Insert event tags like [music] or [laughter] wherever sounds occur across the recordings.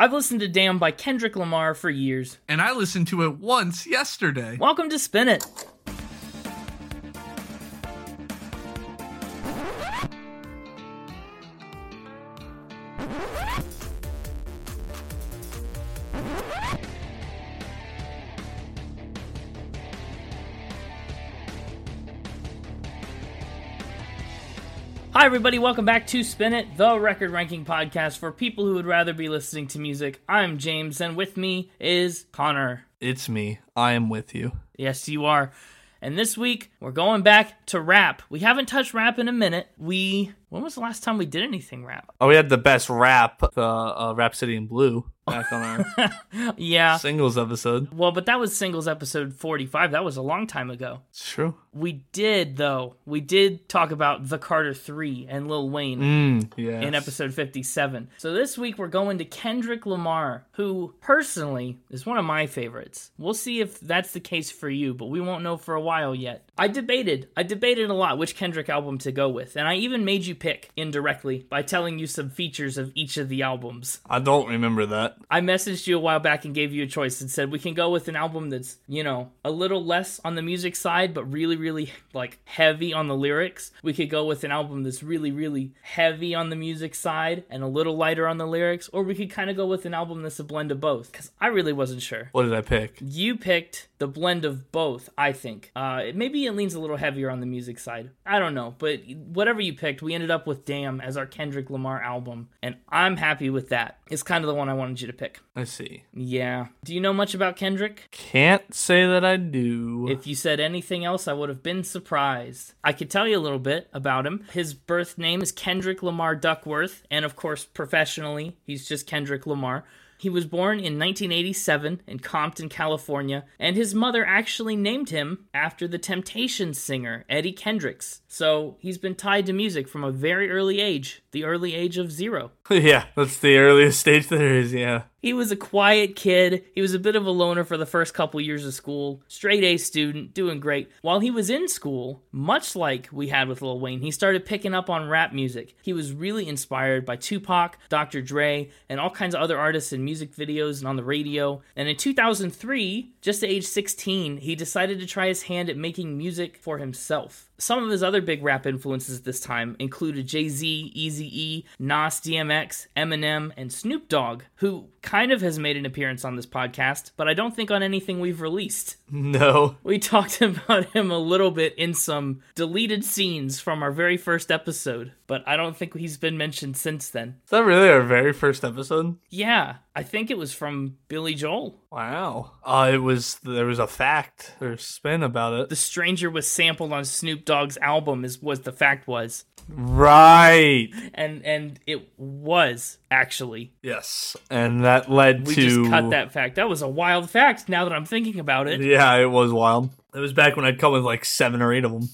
I've listened to Damn by Kendrick Lamar for years. And I listened to it once yesterday. Welcome to Spin It. Everybody. Welcome back to Spin It, the record ranking podcast for people who would rather be listening to music. I'm James, and with me is Connor. It's me. I am with you. Yes, you are. And this week, we're going back to rap. We haven't touched rap in a minute. We. When was the last time we did anything rap? Oh, we had the best rap, the uh, City in Blue, back on our [laughs] Yeah. singles episode. Well, but that was singles episode 45. That was a long time ago. It's true. We did, though. We did talk about The Carter 3 and Lil Wayne. Mm, yeah. in episode 57. So this week we're going to Kendrick Lamar, who personally is one of my favorites. We'll see if that's the case for you, but we won't know for a while yet. I debated, I debated a lot which Kendrick album to go with, and I even made you pick indirectly by telling you some features of each of the albums. I don't remember that. I messaged you a while back and gave you a choice and said we can go with an album that's, you know, a little less on the music side, but really, really like heavy on the lyrics. We could go with an album that's really, really heavy on the music side and a little lighter on the lyrics, or we could kind of go with an album that's a blend of both. Because I really wasn't sure. What did I pick? You picked the blend of both, I think. Uh, maybe it leans a little heavier on the music side. I don't know, but whatever you picked, we ended up with Damn as our Kendrick Lamar album, and I'm happy with that. It's kind of the one I wanted you to pick. I see. Yeah. Do you know much about Kendrick? Can't say that I do. If you said anything else, I would have been surprised. I could tell you a little bit about him. His birth name is Kendrick Lamar Duckworth, and of course, professionally, he's just Kendrick Lamar. He was born in 1987 in Compton, California, and his mother actually named him after the Temptations singer, Eddie Kendricks. So he's been tied to music from a very early age, the early age of zero. [laughs] yeah, that's the earliest stage there is, yeah. He was a quiet kid. He was a bit of a loner for the first couple years of school. Straight A student, doing great. While he was in school, much like we had with Lil Wayne, he started picking up on rap music. He was really inspired by Tupac, Dr. Dre, and all kinds of other artists in music videos and on the radio. And in 2003, just at age 16, he decided to try his hand at making music for himself. Some of his other big rap influences at this time included Jay Z, Eazy E, Nas, DMX, Eminem, and Snoop Dogg, who kind of has made an appearance on this podcast, but I don't think on anything we've released. No. We talked [laughs] about him a little bit in some deleted scenes from our very first episode, but I don't think he's been mentioned since then. Is that really our very first episode? Yeah, I think it was from Billy Joel. Wow. Uh, it was, there was a fact or spin about it. The Stranger was sampled on Snoop Dogg's album, is what the fact was. Right. And and it was actually. Yes. And that led We to. just cut that fact. That was a wild fact now that I'm thinking about it. Yeah, it was wild. It was back when I'd come with like seven or eight of them.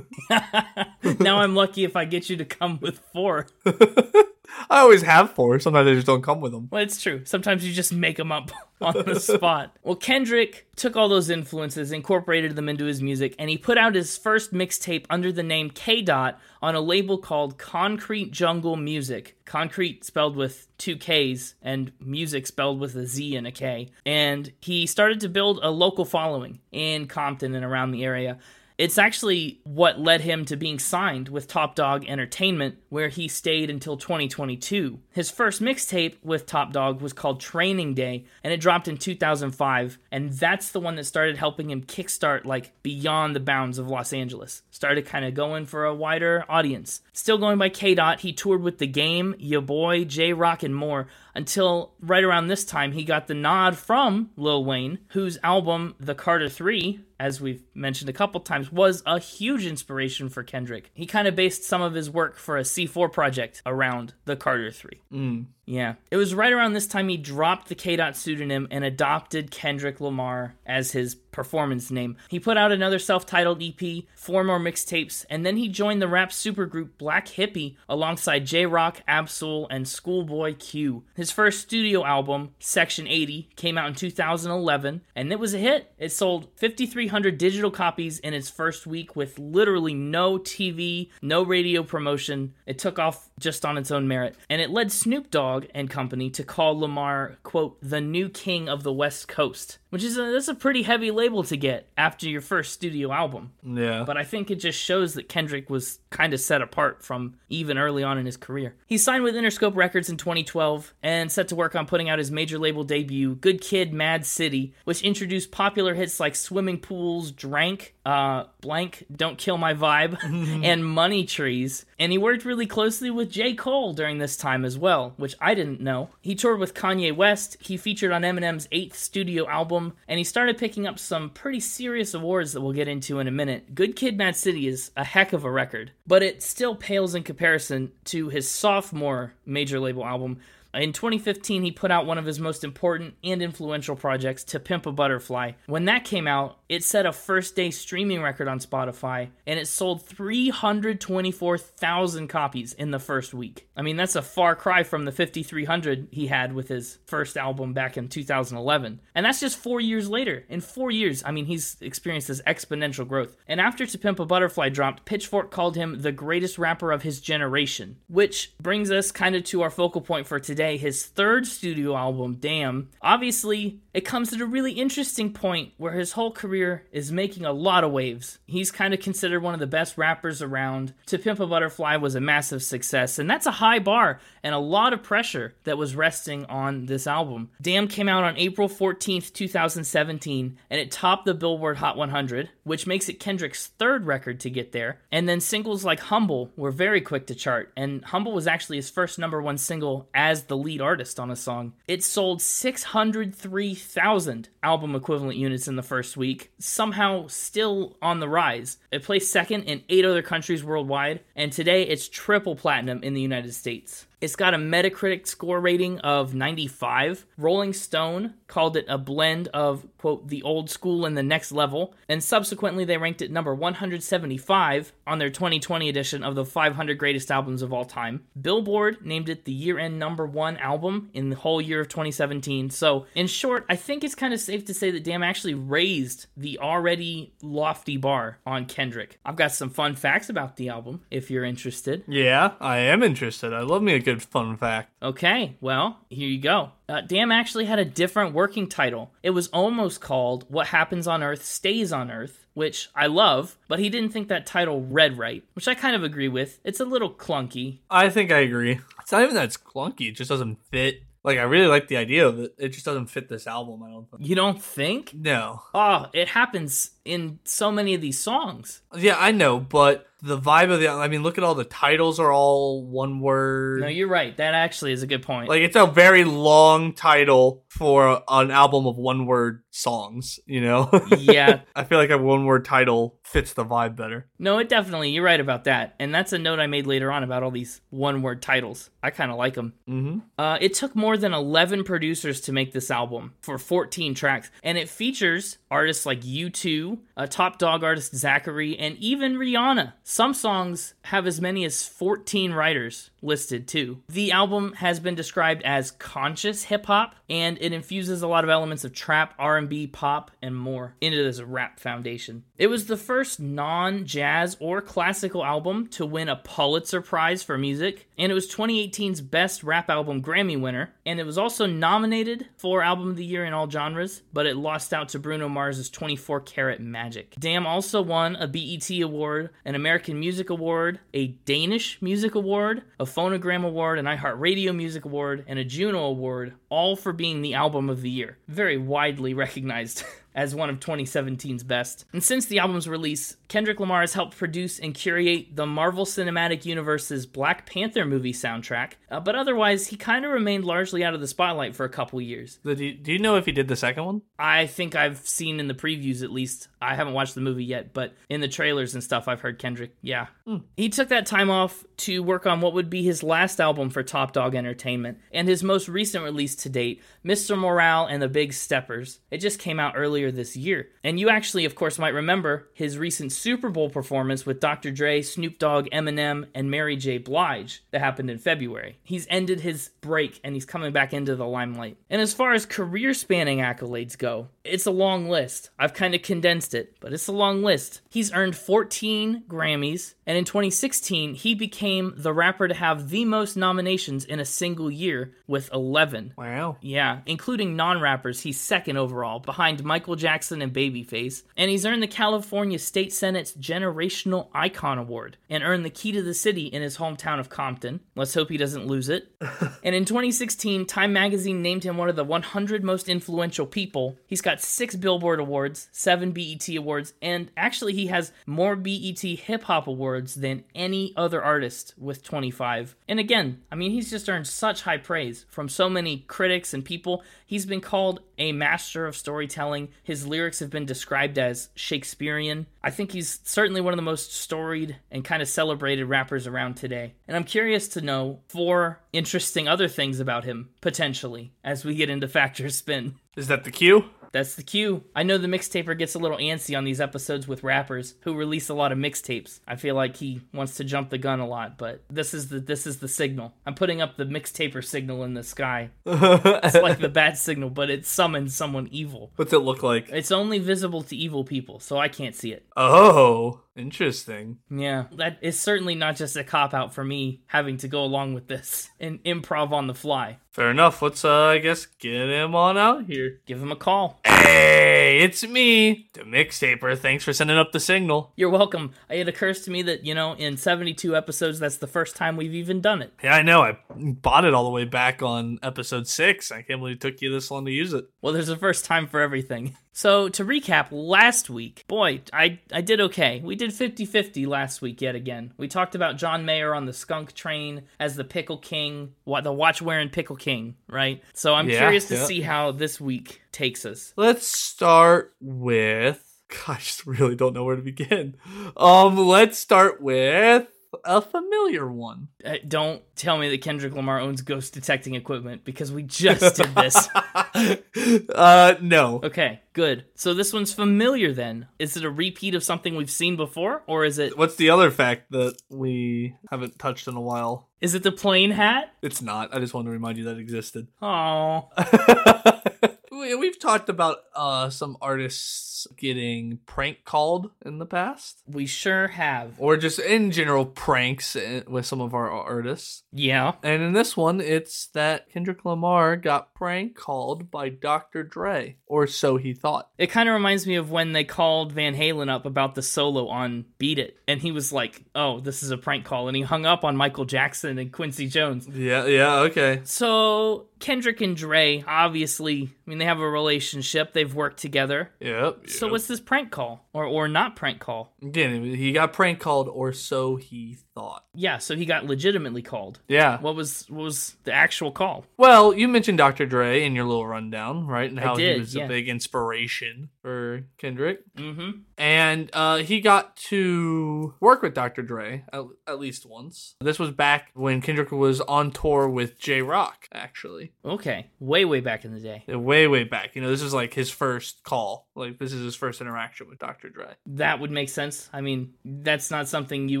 [laughs] now I'm lucky if I get you to come with four. [laughs] [laughs] I always have four. Sometimes I just don't come with them. Well, it's true. Sometimes you just make them up [laughs] on the spot. Well, Kendrick took all those influences, incorporated them into his music, and he put out his first mixtape under the name K Dot on a label called Konkrete Jungle Muzik. Concrete spelled with two K's and music spelled with a Z and a K. And he started to build a local following in Compton and around the area. It's actually what led him to being signed with Top Dawg Entertainment, where he stayed until 2022. His first mixtape with Top Dawg was called Training Day, and it dropped in 2005, and that's the one that started helping him kickstart like beyond the bounds of Los Angeles. Started kind of going for a wider audience. Still going by K Dot, he toured with The Game, Ya Boy, Jay Rock, and more until right around this time he got the nod from Lil Wayne, whose album The Carter 3, as we've mentioned a couple times, was a huge inspiration for Kendrick. He kind of based some of his work for a C4 project around The Carter 3. Mm. Yeah. It was right around this time he dropped the K Dot pseudonym and adopted Kendrick Lamar as his performance name. He put out another self titled EP, four more mixtapes, and then he joined the rap supergroup Black Hippy alongside Jay Rock, Ab-Soul, and Schoolboy Q. His first studio album, Section 80, came out in 2011, and it was a hit. It sold 5,300 digital copies in its first week with literally no TV, no radio promotion. It took off just on its own merit, and it led Snoop Dogg And company to call Lamar, quote, the new king of the West Coast, which is a, that's a pretty heavy label to get after your first studio album. Yeah. But I think it just shows that Kendrick was kind of set apart from even early on in his career. He signed with Interscope Records in 2012 and set to work on putting out his major label debut, Good Kid, Mad City, which introduced popular hits like Swimming Pools, Drank, uh, Blank, Don't Kill My Vibe, [laughs] and Money Trees. And he worked really closely with J. Cole during this time as well, which I didn't know. He toured with Kanye West, he featured on Eminem's eighth studio album, and he started picking up some pretty serious awards that we'll get into in a minute. Good Kid, Mad City is a heck of a record, but it still pales in comparison to his sophomore major label album, in 2015, he put out one of his most important and influential projects, To Pimp a Butterfly. When that came out, it set a first day streaming record on Spotify, and it sold 324,000 copies in the first week. I mean, that's a far cry from the 5,300 he had with his first album back in 2011. And that's just four years later. In four years, I mean, he's experienced this exponential growth. And after To Pimp a Butterfly dropped, Pitchfork called him the greatest rapper of his generation, which brings us kind of to our focal point for today today, his third studio album, Damn. Obviously, it comes at a really interesting point where his whole career is making a lot of waves. He's kind of considered one of the best rappers around. To Pimp a Butterfly was a massive success, and that's a high bar and a lot of pressure that was resting on this album. Damn came out on April 14th, 2017, and it topped the Billboard Hot 100, which makes it Kendrick's third record to get there. And then singles like Humble were very quick to chart, and Humble was actually his first number one single as the lead artist on a song. It sold 603,000 album equivalent units in the first week, somehow still on the rise. It placed second in eight other countries worldwide, and today it's triple platinum in the United States. It's got a Metacritic score rating of 95. Rolling Stone called it a blend of, quote, the old school and the next level, and subsequently they ranked it number 175 on their 2020 edition of the 500 greatest albums of all time. Billboard named it the year end number one album in the whole year of 2017. So, in short, I think it's kind of safe to say that Damn actually raised the already lofty bar on Kendrick. I've got some fun facts about the album if you're interested. Yeah, I am interested. I love me a good fun fact. Okay, well, here you go. Uh, Damn actually had a different working title. It was almost called What Happens on Earth Stays on Earth, which I love, but he didn't think that title read right, which I kind of agree with. It's a little clunky. I think I agree. It's not even that it's clunky, it just doesn't fit. Like, I really like the idea of it. It just doesn't fit this album, I don't think. You don't think? No. Oh, it happens in so many of these songs. Yeah, I know, but the vibe of the I mean, look at all the titles are all one word. No, you're right. That actually is a good point. Like it's a very long title for an album of one word songs, you know? [laughs] yeah. I feel like a one word title fits the vibe better. No, it definitely. You're right about that. And that's a note I made later on about all these one word titles. I kind of like them. Mm-hmm. Uh, it took more than 11 producers to make this album for 14 tracks, and it features artists like U2, a Top Dawg artist Zacari, and even Rihanna. Some songs have as many as 14 writers listed too. The album has been described as conscious hip hop and it infuses a lot of elements of trap, R&B, pop and more into this rap foundation. It was the first non-jazz or classical album to win a Pulitzer Prize for music and it was 2018's best rap album Grammy winner and it was also nominated for album of the year in all genres, but it lost out to Bruno Mars's 24 Karat Magic. Damn also won a BET award, an American Music Award, a Danish Music Award, a Phonogram Award, an iHeartRadio Music Award, and a Juno Award, all for being the album of the year. Very widely [laughs] recognized. as one of 2017's best. And since the album's release, Kendrick Lamar has helped produce and curate the Marvel Cinematic Universe's Black Panther movie soundtrack, uh, but otherwise, he kind of remained largely out of the spotlight for a couple years. Do you, do you know if he did the second one? I think I've seen in the previews at least. I haven't watched the movie yet, but in the trailers and stuff, I've heard Kendrick. Yeah. Mm. He took that time off to work on what would be his last album for Top Dawg Entertainment and his most recent release to date, Mr. Morale and the Big Steppers. It just came out earlier earlier this year. And you actually, of course, might remember his recent Super Bowl performance with Dr. Dre, Snoop Dogg, Eminem, and Mary J. Blige that happened in February. He's ended his break and he's coming back into the limelight. And as far as career spanning accolades go, it's a long list. I've kind of condensed it, but it's a long list. He's earned 14 Grammys, and in 2016, he became the rapper to have the most nominations in a single year with 11. Wow. Yeah, including non rappers, he's second overall, behind Michael Jackson and Babyface. And he's earned the California State Senate's Generational Icon Award and earned the key to the city in his hometown of Compton. Let's hope he doesn't lose it. [laughs] and in 2016, Time Magazine named him one of the 100 most influential people. He's got six Billboard Awards, seven BET Awards, and actually, he has more BET Hip Hop Awards than any other artist with 25. And again, I mean, he's just earned such high praise from so many critics and people. He's been called a master of storytelling. His lyrics have been described as Shakespearean. I think he's certainly one of the most storied and kind of celebrated rappers around today. And I'm curious to know four interesting other things about him, potentially, as we get into Fact or Spin. Is that the cue? That's the cue. I know the mixtaper gets a little antsy on these episodes with rappers who release a lot of mixtapes. I feel like he wants to jump the gun a lot, but this is the this is the signal. I'm putting up the mixtaper signal in the sky. It's [laughs] like the bat signal, but it summons someone evil. What's it look like? It's only visible to evil people, so I can't see it. Oh, interesting. Yeah, that is certainly not just a cop out for me having to go along with this [laughs] and improv on the fly. Fair enough. Let's, uh, I guess, get him on out here. Give him a call. Hey, it's me, the mixtaper. Thanks for sending up the signal. You're welcome. It occurs to me that, you know, in 72 episodes, that's the first time we've even done it. Yeah, I know. I bought it all the way back on episode six. I can't believe it took you this long to use it. Well, there's a first time for everything. [laughs] So, to recap, last week, boy, I, I did okay. We did 50 50 last week yet again. We talked about John Mayer on the skunk train as the Pickle King, what the watch wearing Pickle King, right? So, I'm Yeah, curious to yeah. see how this week takes us. Let's start with. [laughs] Gosh, I just really don't know where to begin. Um, let's start with a familiar one. Uh, don't tell me that Kendrick Lamar owns ghost detecting equipment because we just did this. [laughs] uh, no. Okay, good. So this one's familiar then. Is it a repeat of something we've seen before or is it What's the other fact that we haven't touched in a while? is it the plane hat? It's not. I just wanted to remind you that existed. Oh, [laughs] we, we've talked about uh, some artists getting prank called in the past, we sure have. or just in general pranks uh, with some of our artists. Yeah. And in this one, it's that Kendrick Lamar got prank called by Dr. Dre, or so he thought. It kind of reminds me of when they called Van Halen up about the solo on Beat It and he was like, "Oh, this is a prank call." And he hung up on Michael Jackson and Quincy Jones. Yeah, yeah, okay. So, Kendrick and Dre, obviously, I mean, they have a relationship. They've worked together. Yep. So what's this prank call or or not prank call? Again, he got prank called, or so he thought. Yeah, so he got legitimately called. Yeah. What was what was the actual call? Well, you mentioned Dr. Dre in your little rundown, right? And how did, he was yeah. a big inspiration for Kendrick. Mm-hmm. And uh, he got to work with Dr. Dre at, at least once. This was back when Kendrick was on tour with Jay Rock, actually. Okay, way way back in the day. Way, way back. You know, this is like his first call. Like, this is his first interaction with Dr. Dre. That would make sense. I mean, that's not something you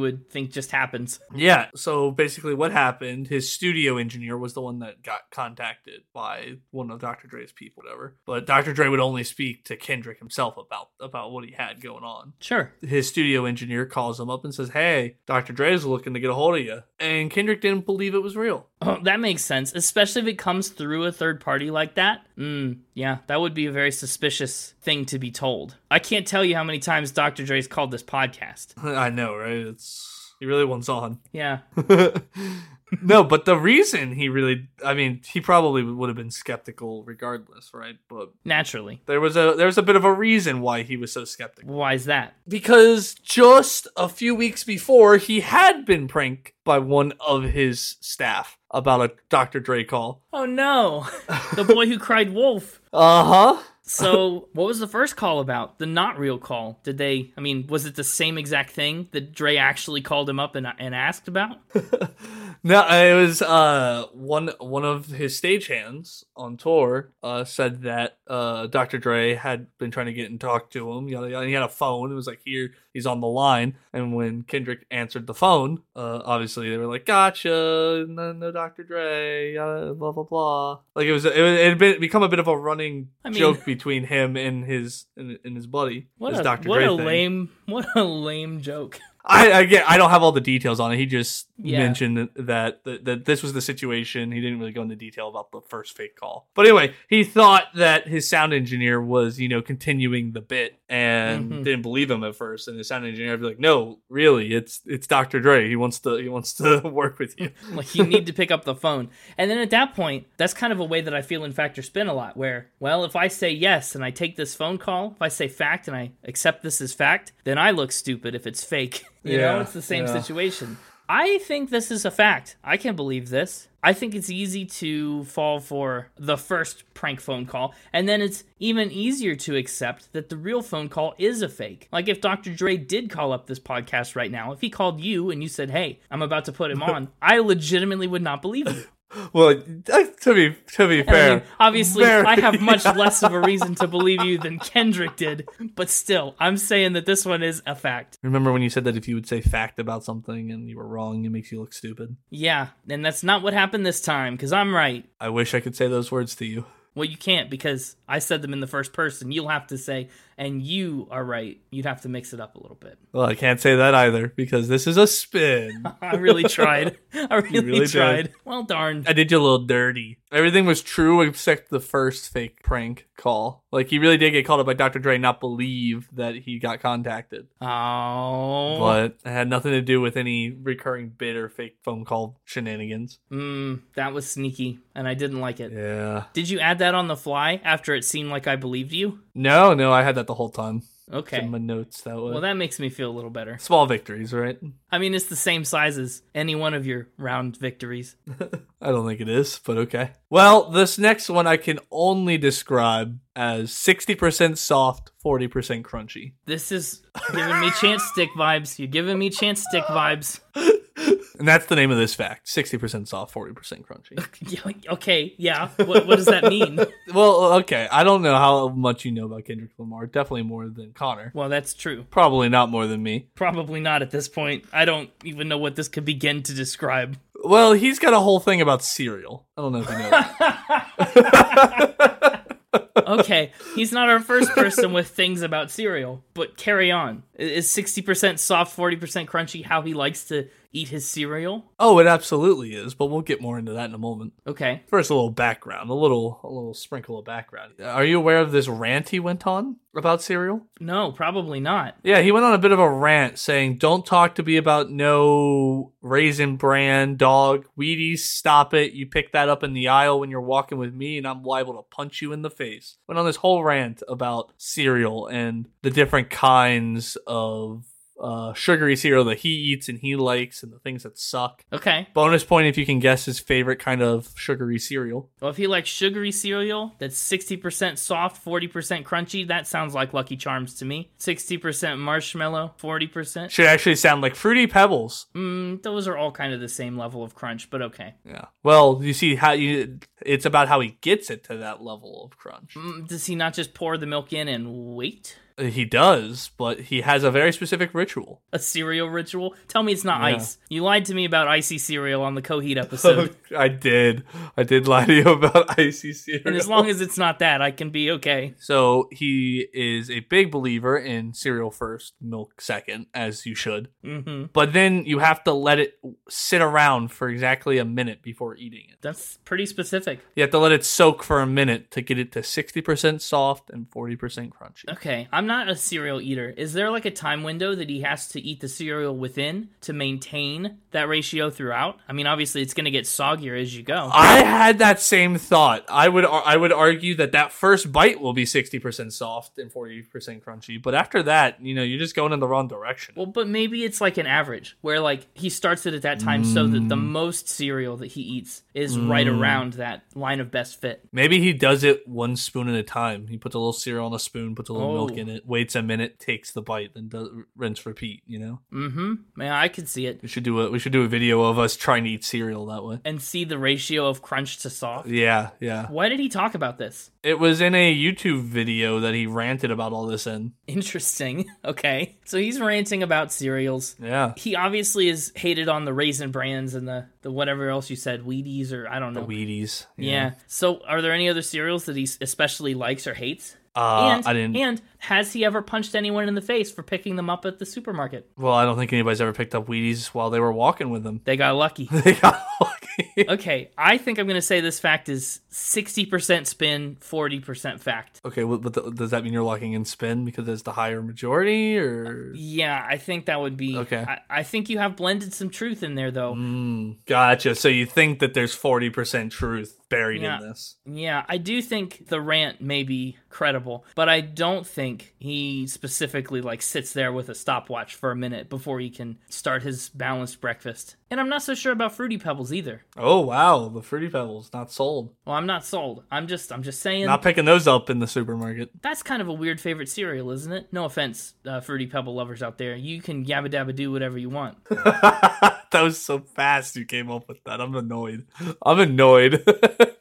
would think just happens. Yeah. So basically, what happened? His studio engineer was the one that got contacted by one of Dr. Dre's people, whatever. But Dr. Dre would only speak to Kendrick himself about about what he had going on. Sure. His studio engineer calls him up and says, "Hey, Dr. Dre's looking to get a hold of you," and Kendrick didn't believe it was real. Oh, that makes sense, especially if it comes through a third party like that. Mm, yeah, that would be a very suspicious thing to be told. I can't tell you how many times Dr. Dre's called this podcast. [laughs] I know, right? It's he really wants on. Yeah. [laughs] no, but the reason he really, I mean, he probably would have been skeptical regardless, right? But Naturally. there was a there was a bit of a reason why he was so skeptical. Why is that? because just a few weeks before he had been pranked by one of his staff about a Dr. Dre call. Oh no. the boy who cried wolf. Uh huh. So, [laughs] what was the first call about? The not real call? Did they? I mean, was it the same exact thing that Dre actually called him up and, and asked about? [laughs] No, it was uh one one of his stagehands on tour uh said that uh Dr. Dre had been trying to get and talk to him. Yada, yada. He had a phone. It was like here he's on the line. And when Kendrick answered the phone, uh obviously they were like, "Gotcha, no, no Dr. Dre, yada, blah blah blah." Like it was it, it had been become a bit of a running I mean- joke between him and his and, and his buddy. What his a Dr. what Dre a thing. lame what a lame joke. [laughs] I, get. I don't have all the details on it. He just Yeah. mentioned that, that that this was the situation. He didn't really go into detail about the first fake call. But anyway, he thought that his sound engineer was, you know, continuing the bit and Mhm. didn't believe him at first. And the sound engineer would be like, "No, really, it's it's Dr. Dre. He wants to he wants to [laughs] work with you." [laughs] Like you need to pick up the phone. And then at that point, that's kind of a way that I feel in Fact or Spin a lot, where, well, if I say yes and I take this phone call, if I say fact and I accept this as fact, then I look stupid if it's fake. [laughs] You know, it's the same yeah. situation. I think this is a fact. I can't believe this. I think it's easy to fall for the first prank phone call, and then it's even easier to accept that the real phone call is a fake. Like if Dr. Dre did call up this podcast right now, if he called you and you said, "Hey, I'm about to put him [laughs] on," I legitimately would not believe you. Well, to be to be And I fair, mean, obviously, very- I have much [laughs] less of a reason to believe you than Kendrick did, but still, I'm saying that this one is a fact. remember when you said that if you would say fact about something and you were wrong, it makes you look stupid. Yeah, and that's not what happened this time, because I'm right. I wish I could say those words to you. Well, you can't because I said them in the first person. You'll have to say, and you are right. You'd have to mix it up a little bit. Well, I can't say that either because this is a spin. [laughs] I really [laughs] tried. I really, really did. tried. Well, darn. I did you a little dirty. Everything was true except the first fake prank call. Like he really did get called up by Dr. Dre, not believe that he got contacted. Oh. But it had nothing to do with any recurring bit or fake phone call shenanigans. Mm, that was sneaky, and I didn't like it. Yeah. Did you add that on the fly after it seemed like I believed you? No, no, I had that the whole time. Okay. In my notes that way. Well, that makes me feel a little better. Small victories, right? I mean, it's the same size as any one of your round victories. [laughs] I don't think it is, but okay. Well, this next one I can only describe as 60% soft, 40% crunchy. This is giving me chance stick vibes. You're giving me chance stick vibes. [laughs] And that's the name of this fact 60% soft, 40% crunchy. [laughs] Yeah, okay, yeah. What, what does that mean? [laughs] well, okay. I don't know how much you know about Kendrick Lamar. Definitely more than Connor. Well, that's true. Probably not more than me. Probably not at this point. I don't even know what this could begin to describe. Well, he's got a whole thing about cereal. I don't know if you know. [laughs] Okay, he's not our first person with things about cereal, but carry on. Is 60% soft, 40% crunchy how he likes to eat his cereal? oh, it absolutely is, but we'll get more into that in a moment. Okay. First, a little background, a little, a little sprinkle of background. Are you aware of this rant he went on about cereal? No, probably not. Yeah, he went on a bit of a rant saying, "Don't talk to me about no raisin bran dog Wheaties. Stop it! You pick that up in the aisle when you're walking with me, and I'm liable to punch you in the face." Went on this whole rant about cereal and the different kinds of uh, sugary cereal that he eats and he likes, and the things that suck. Okay. Bonus point if you can guess his favorite kind of sugary cereal. Well, if he likes sugary cereal that's 60% soft, 40% crunchy, that sounds like Lucky Charms to me. 60% marshmallow, 40%. Should actually sound like Fruity Pebbles. Mm, those are all kind of the same level of crunch, but okay. Yeah. Well, you see how you. It's about how he gets it to that level of crunch. Mm, does he not just pour the milk in and wait? He does, but he has a very specific ritual. A cereal ritual? Tell me it's not Yeah. ice. You lied to me about icy cereal on the Coheed [laughs] episode. I did. I did lie to you [laughs] about icy cereal. and as long as it's not that, I can be okay. so he is a big believer in cereal first, milk second, as you should. hmm But then you have to let it sit around for exactly a minute before eating it. That's pretty specific. You have to let it soak for a minute to get it to 60% soft and 40% crunchy. Okay, I'm I'm not a cereal eater. Is there like a time window that he has to eat the cereal within to maintain that ratio throughout? I mean, obviously it's going to get soggier as you go. I had that same thought. I would I would argue that that first bite will be 60% soft and 40% crunchy, but after that, you know, you're just going in the wrong direction. Well, but maybe it's like an average where like he starts it at that time so that Mm. the most cereal that he eats is right around that line of best fit. Maybe he does it one spoon at a time. He puts a little cereal on a spoon, puts a little milk Oh. in it, waits a minute, takes the bite, then does, rinse, repeat. You know, Mm-hmm. Man, I could see it we should do a we should do a video of us trying to eat cereal that way. and see the ratio of crunch to soft. Yeah, yeah. Why did he talk about this? It was in a YouTube video that he ranted about all this in. Interesting. [laughs] Okay. So he's ranting about cereals. Yeah, He obviously is hated on the raisin brands and the, the whatever else you said, Wheaties or I don't know. Wheaties. yeah. So are there any other cereals that he especially likes or hates? Uh, and, I didn't. and has he ever punched anyone in the face for picking them up at the supermarket? well, I don't think anybody's ever picked up Wheaties while they were walking with them. They got lucky. [laughs] They got lucky. okay, I think I'm going to say this fact is 60% spin, 40% fact. Okay, well, but th- does that mean you're locking in spin because it's the higher majority, or Yeah, I think that would be. Okay. I, I think you have blended some truth in there, though. Mm, gotcha? So you think that there's forty percent truth buried Yeah. in this? Yeah, I do think the rant may be credible, but I don't think he specifically like sits there with a stopwatch for a minute before he can start his balanced breakfast. And I'm not so sure about fruity pebbles either. Oh wow, the fruity pebbles not sold. Well, I'm not sold. I'm just I'm just saying Not picking those up in the supermarket. that's kind of a weird favorite cereal, isn't it? No offense, uh, fruity pebble lovers out there. You can yabba dabba do whatever you want. [laughs] that was so fast you came up with that. I'm annoyed. I'm annoyed. [laughs]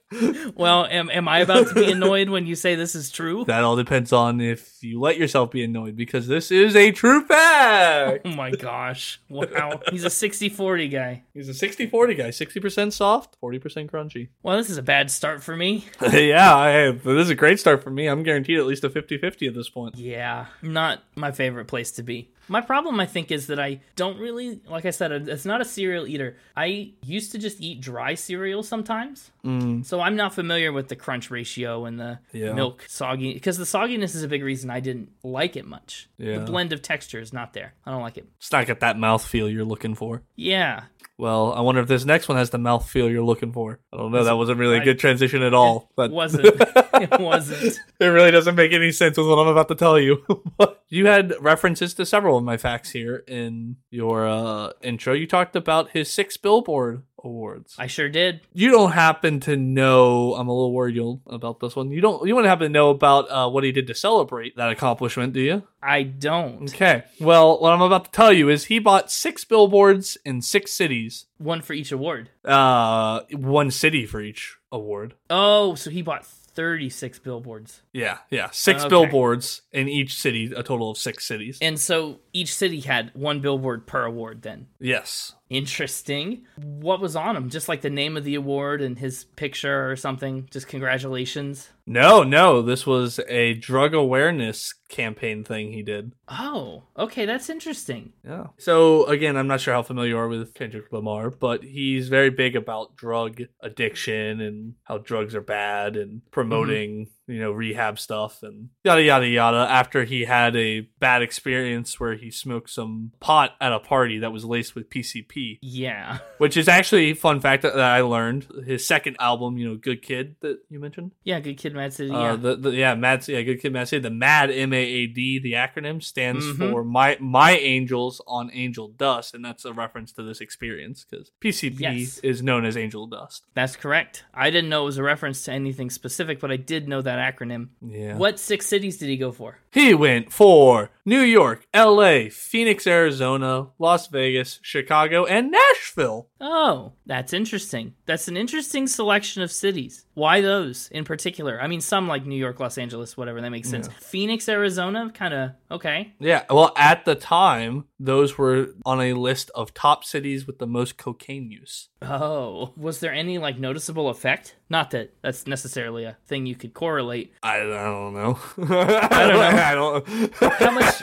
Well, am am I about to be annoyed when you say this is true? that all depends on if you let yourself be annoyed because this is a true fact. Oh my gosh. Wow. He's a 60-40 guy. He's a 60-40 guy. 60% soft, 40% crunchy. Well, this is a bad start for me. [laughs] yeah, I, this is a great start for me. I'm guaranteed at least a 50-50 at this point. Yeah, not my favorite place to be. My problem, I think, is that I don't really, like I said, it's not a cereal eater. I used to just eat dry cereal sometimes. Mm. So I'm not familiar with the crunch ratio and the Yeah. milk soggy, because the sogginess is a big reason I didn't like it much. Yeah. The blend of texture is not there. I don't like it. It's not got that mouthfeel you're looking for. Yeah. Well, I wonder if this next one has the mouthfeel you're looking for. I don't know. That wasn't really a good transition at all. But It wasn't. [laughs] it wasn't. it really doesn't make any sense with what I'm about to tell you. [laughs] You had references to several of my facts here in your uh, intro. You talked about his six Billboard awards. I sure did. you don't happen to know. I'm a little worried you'll about this one. You don't. You wouldn't happen to know about uh, what he did to celebrate that accomplishment, do you? I don't. Okay. Well, what I'm about to tell you is he bought six billboards in six cities. One for each award. Uh, one city for each award. Oh, so he bought 36 billboards. Yeah, yeah. Six Okay. billboards in each city, a total of six cities. And so each city had one billboard per award then. yes. Interesting. What was on him? Just like the name of the award and his picture or something? Just congratulations. No, no. This was a drug awareness campaign thing he did. Oh, okay, that's interesting. Yeah. So again, I'm not sure how familiar you are with Kendrick Lamar, but he's very big about drug addiction and how drugs are bad and promoting, you know, rehab stuff and yada yada yada. After he had a bad experience where he smoked some pot at a party that was laced with PCP, Yeah. [laughs] which is actually a fun fact that I learned. His second album, you know, Good Kid that you mentioned. Yeah, good kid, Mad City. Uh, Yeah. the, the yeah, Mad yeah, good kid, Mad City. The Mad M A A D, the acronym stands Mhm. for my my angels on angel dust, and that's a reference to this experience because PCP Yes. is known as angel dust. That's correct. I didn't know it was a reference to anything specific, but I did know that acronym. Yeah. What six cities did he go for? He went for New York, L.A., Phoenix, Arizona, Las Vegas, Chicago, and Nashville. Oh, that's interesting. That's an interesting selection of cities. Why those in particular? I mean, some like New York, Los Angeles, whatever, that makes sense. Phoenix, Arizona, kind of okay. Yeah, well, at the time, those were on a list of top cities with the most cocaine use. Oh, was there any like noticeable effect? Not that that's necessarily a thing you could correlate. I, I don't know. [laughs] I don't know. I don't. How much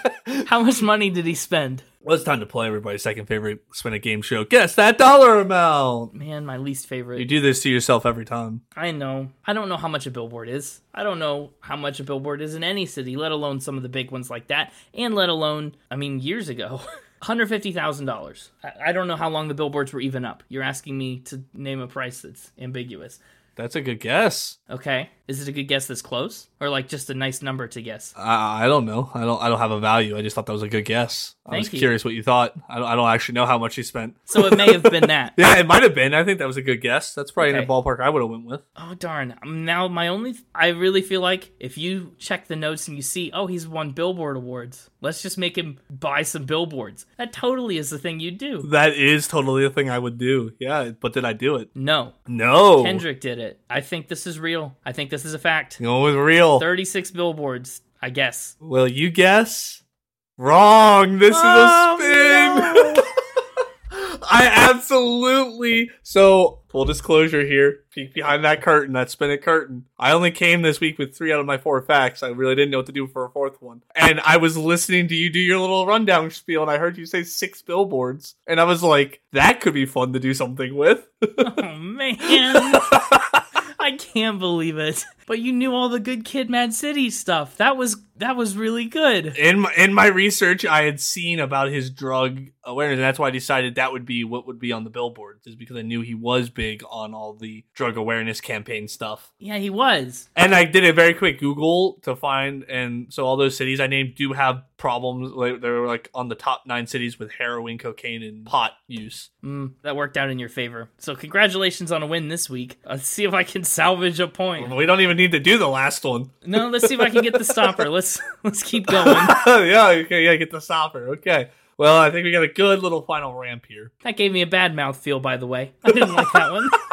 how much money did he spend? Well, it's time to play everybody's second favorite spin a game show. Guess that dollar amount. Man, my least favorite. You do this to yourself every time. I know. I don't know how much a billboard is. I don't know how much a billboard is in any city, let alone some of the big ones like that, and let alone, I mean, years ago. [laughs] $150,000. I I don't know how long the billboards were even up. You're asking me to name a price that's ambiguous. That's a good guess. Okay. Is it a good guess that's close? Or like just a nice number to guess? I, I don't know. I don't. I don't have a value. I just thought that was a good guess. I was you. curious what you thought. I don't, I don't actually know how much you spent. So it may have been that. [laughs] Yeah, it might have been. I think that was a good guess. That's probably in Okay. the ballpark I would have went with. Oh darn! Um, Now my only, I really feel like if you check the notes and you see, oh, he's won Billboard awards. Let's just make him buy some billboards. That totally is the thing you do. That is totally the thing I would do. Yeah, but did I do it? No, No. Kendrick did it. I think this is real. I think this is a fact. Going with real. Thirty-six billboards. I guess. Will you guess? Wrong. This Oh, is a oh, spin. [laughs] I absolutely. So, full disclosure here. Peek behind that curtain, that spin it curtain. I only came this week with three out of my four facts. I really didn't know what to do for a fourth one. And I was listening to you do your little rundown spiel, and I heard you say six billboards. And I was like, that could be fun to do something with. [laughs] Oh man. [laughs] I can't believe it. But you knew all the good Kid Mad City stuff. That was that was really good. in my, in my research, I had seen about his drug awareness, and that's why I decided that would be what would be on the billboards, is because I knew he was big on all the drug awareness campaign stuff. Yeah, he was. And I did a very quick Google to find, and so all those cities I named do have problems. Like they're like on the top nine cities with heroin, cocaine, and pot use. Mm, that worked out in your favor. So congratulations on a win this week. Let's see if I can [laughs] salvage a point. We don't even need to do the last one. No, let's see if I can get the stopper. [laughs] Let's [laughs] let's keep going. [laughs] yeah, okay, yeah, get the stopper. Okay. Well, I think we got a good little final ramp here. That gave me a bad mouth feel, by the way. I didn't like that one. [laughs]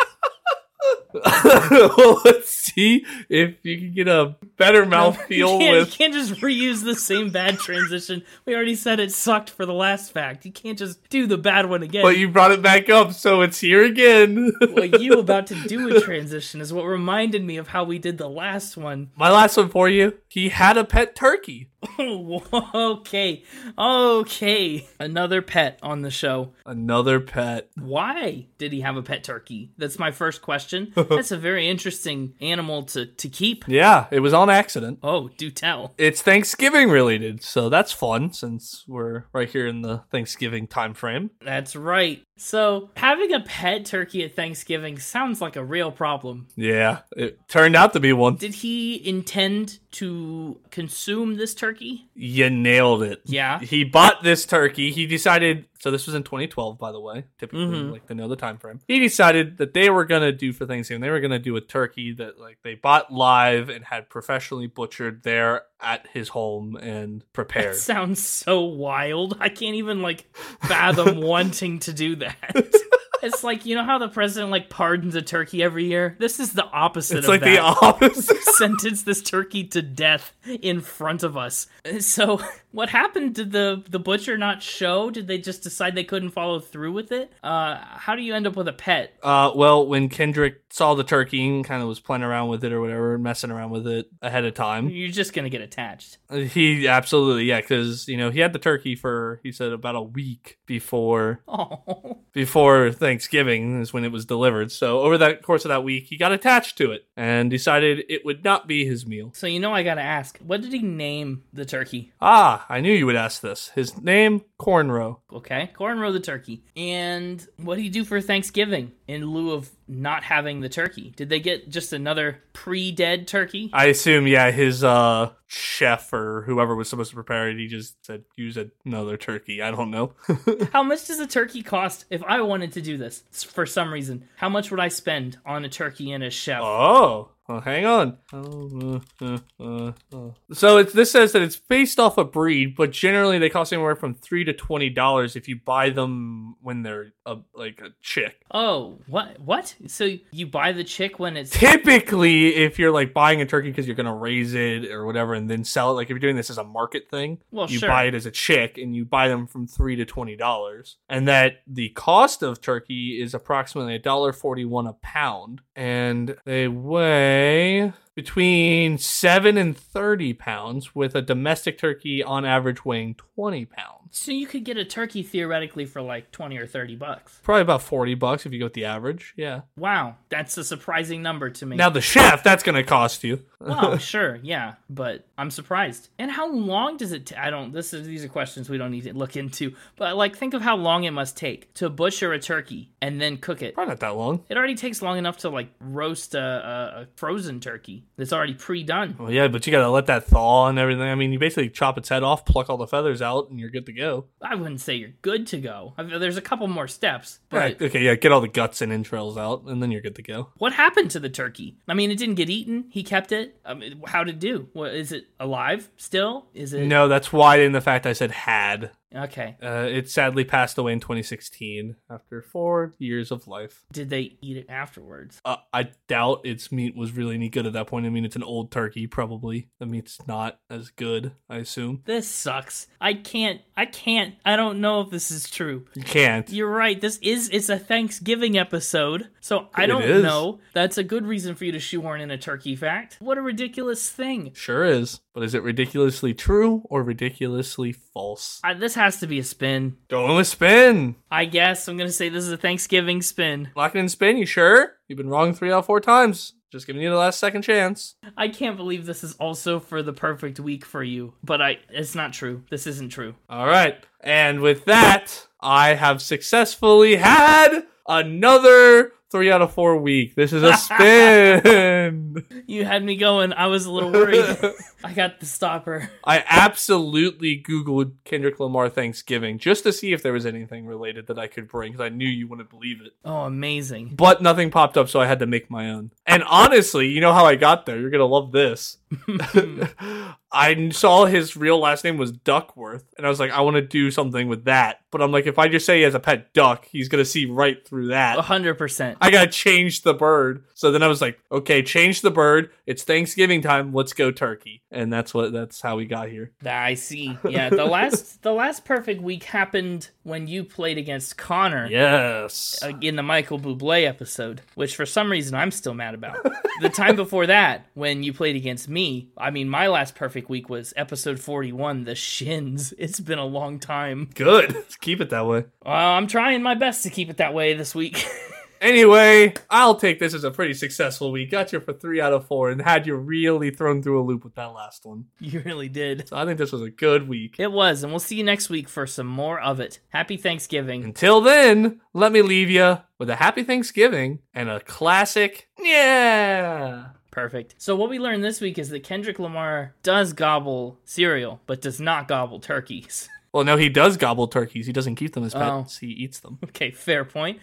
well, let's see if you can get a better mouthfeel you, with. you can't just reuse the same bad transition. We already said it sucked for the last fact. You can't just do the bad one again. But you brought it back up, so it's here again. [laughs] what you about to do a transition is what reminded me of how we did the last one. My last one for you. He had a pet turkey. [laughs] okay, okay. Another pet on the show. Another pet. Why did he have a pet turkey? That's my first question. [laughs] That's a very interesting animal to, to keep. Yeah, it was on accident. Oh, do tell. It's Thanksgiving related, so that's fun since we're right here in the Thanksgiving time frame. That's right. So, having a pet turkey at Thanksgiving sounds like a real problem. Yeah, it turned out to be one. Did he intend to consume this turkey? You nailed it. Yeah. He bought this turkey. He decided. So this was in 2012, by the way. Typically, Mhm. like they know the time frame. He decided that they were gonna do for Thanksgiving. They were gonna do a turkey that like they bought live and had professionally butchered there at his home and prepared. That sounds so wild. I can't even like fathom [laughs] wanting to do that. [laughs] It's like you know how the president like pardons a turkey every year. This is the opposite It's of like that. the opposite. [laughs] Sentence this turkey to death in front of us. So, what happened? Did the the butcher not show? Did they just decide they couldn't follow through with it? Uh, how do you end up with a pet? Uh, well, when Kendrick saw the turkey and kind of was playing around with it or whatever, messing around with it ahead of time, You're just gonna get attached. he absolutely yeah, because you know he had the turkey for he said about a week before Oh, before Thanksgiving is when it was delivered. So over that course of that week, he got attached to it and decided it would not be his meal. so you know I gotta ask, what did he name the turkey? Ah, I knew you would ask this. His name, Cornrow. Okay, cornrow the turkey. And what do you do for Thanksgiving in lieu of not having the turkey? Did they get just another pre-dead turkey? I assume, yeah, his uh chef or whoever was supposed to prepare it, he just said use another turkey. I don't know. [laughs] How much does a turkey cost if I wanted to do this for some reason? How much would I spend on a turkey and a chef? Oh, well, hang on. Oh, uh, uh, uh, uh. So it's, this says that it's based off a breed, but generally they cost anywhere from three to twenty dollars if you buy them when they're a, like a chick. Oh, what? What? So you buy the chick when it's Typically, if you're like buying a turkey because you're gonna raise it or whatever and then sell it, like if you're doing this as a market thing, well, you sure. buy it as a chick and you buy them from three to twenty dollars, and that the cost of turkey is approximately a dollar forty one a pound, and they weigh Okay between 7 and 30 pounds, with a domestic turkey on average weighing 20 pounds. So you could get a turkey theoretically for like 20 or 30 bucks. Probably about 40 bucks if you go with the average. Yeah. Wow, that's a surprising number to me. Now, the chef, that's going to cost you. [laughs] well, sure, yeah, but I'm surprised. And how long does it? I I don't. This is these are questions we don't need to look into. But like, think of how long it must take to butcher a turkey and then cook it. Probably not that long. It already takes long enough to like roast a, a, a frozen turkey that's already pre-done. Well, yeah, but you got to let that thaw and everything. I mean, you basically chop its head off, pluck all the feathers out, and you're good to go. I wouldn't say you're good to go. I mean, there's a couple more steps, but Right. Okay, yeah, get all the guts and entrails out, and then you're good to go. what happened to the turkey? I mean, it didn't get eaten. He kept it. I mean, how did it do? What is it alive still? Is it No, that's why in the fact I said had. Okay? Uh, it sadly passed away in 2016 after four years of life. Did they eat it afterwards? Uh, I doubt its meat was really any good at that point. I mean, it's an old turkey, probably. The meat's not as good, I assume. This sucks. I can't. I can't. I don't know if this is true. You can't. You're right. This is it's a Thanksgiving episode, so I It don't is. know. That's a good reason for you to shoehorn in a turkey fact. What a ridiculous thing. Sure is. But is it ridiculously true or ridiculously false? This has to be a spin. Going with spin. I guess I'm gonna say this is a Thanksgiving spin. Locking in spin, you sure? You've been wrong three out of four times. Just giving you the last second chance. I can't believe this is also for the perfect week for you, but I it's not true. This isn't true. All right. And with that, I have successfully had another three out of four week. This is a spin. [laughs] You had me going. I was a little worried. [laughs] I got the stopper. I absolutely Googled Kendrick Lamar Thanksgiving just to see if there was anything related that I could bring because I knew you wouldn't believe it. Oh, amazing. But nothing popped up, so I had to make my own. And honestly, you know how I got there? You're going to love this. [laughs] I saw his real last name was Duckworth, and I was like, I want to do something with that. But I'm like, if I just say he has a pet duck, he's going to see right through that. A hundred percent. I gotta change the bird. So then I was like, okay, change the bird. It's Thanksgiving time. Let's go turkey. And that's what that's how we got here. I see. Yeah, the [laughs] last the last perfect week happened when you played against Connor. Yes. uh, in the Michael Bublé episode, which for some reason I'm still mad about. the time [laughs] before that, when you played against me, I mean, my last perfect week was episode 41, The Shins. It's been a long time. Good. Let's keep it that way. Uh, I'm trying my best to keep it that way this week. [laughs] Anyway, I'll take this as a pretty successful week. Got you for three out of four and had you really thrown through a loop with that last one. you really did. So I think this was a good week. It was, and we'll see you next week for some more of it. Happy Thanksgiving. Until then, let me leave you with a happy Thanksgiving and a classic, yeah. Perfect. So, what we learned this week is that Kendrick Lamar does gobble cereal, but does not gobble turkeys. [laughs] Well, no, he does gobble turkeys. He doesn't keep them as Oh. pets. He eats them. Okay, fair point.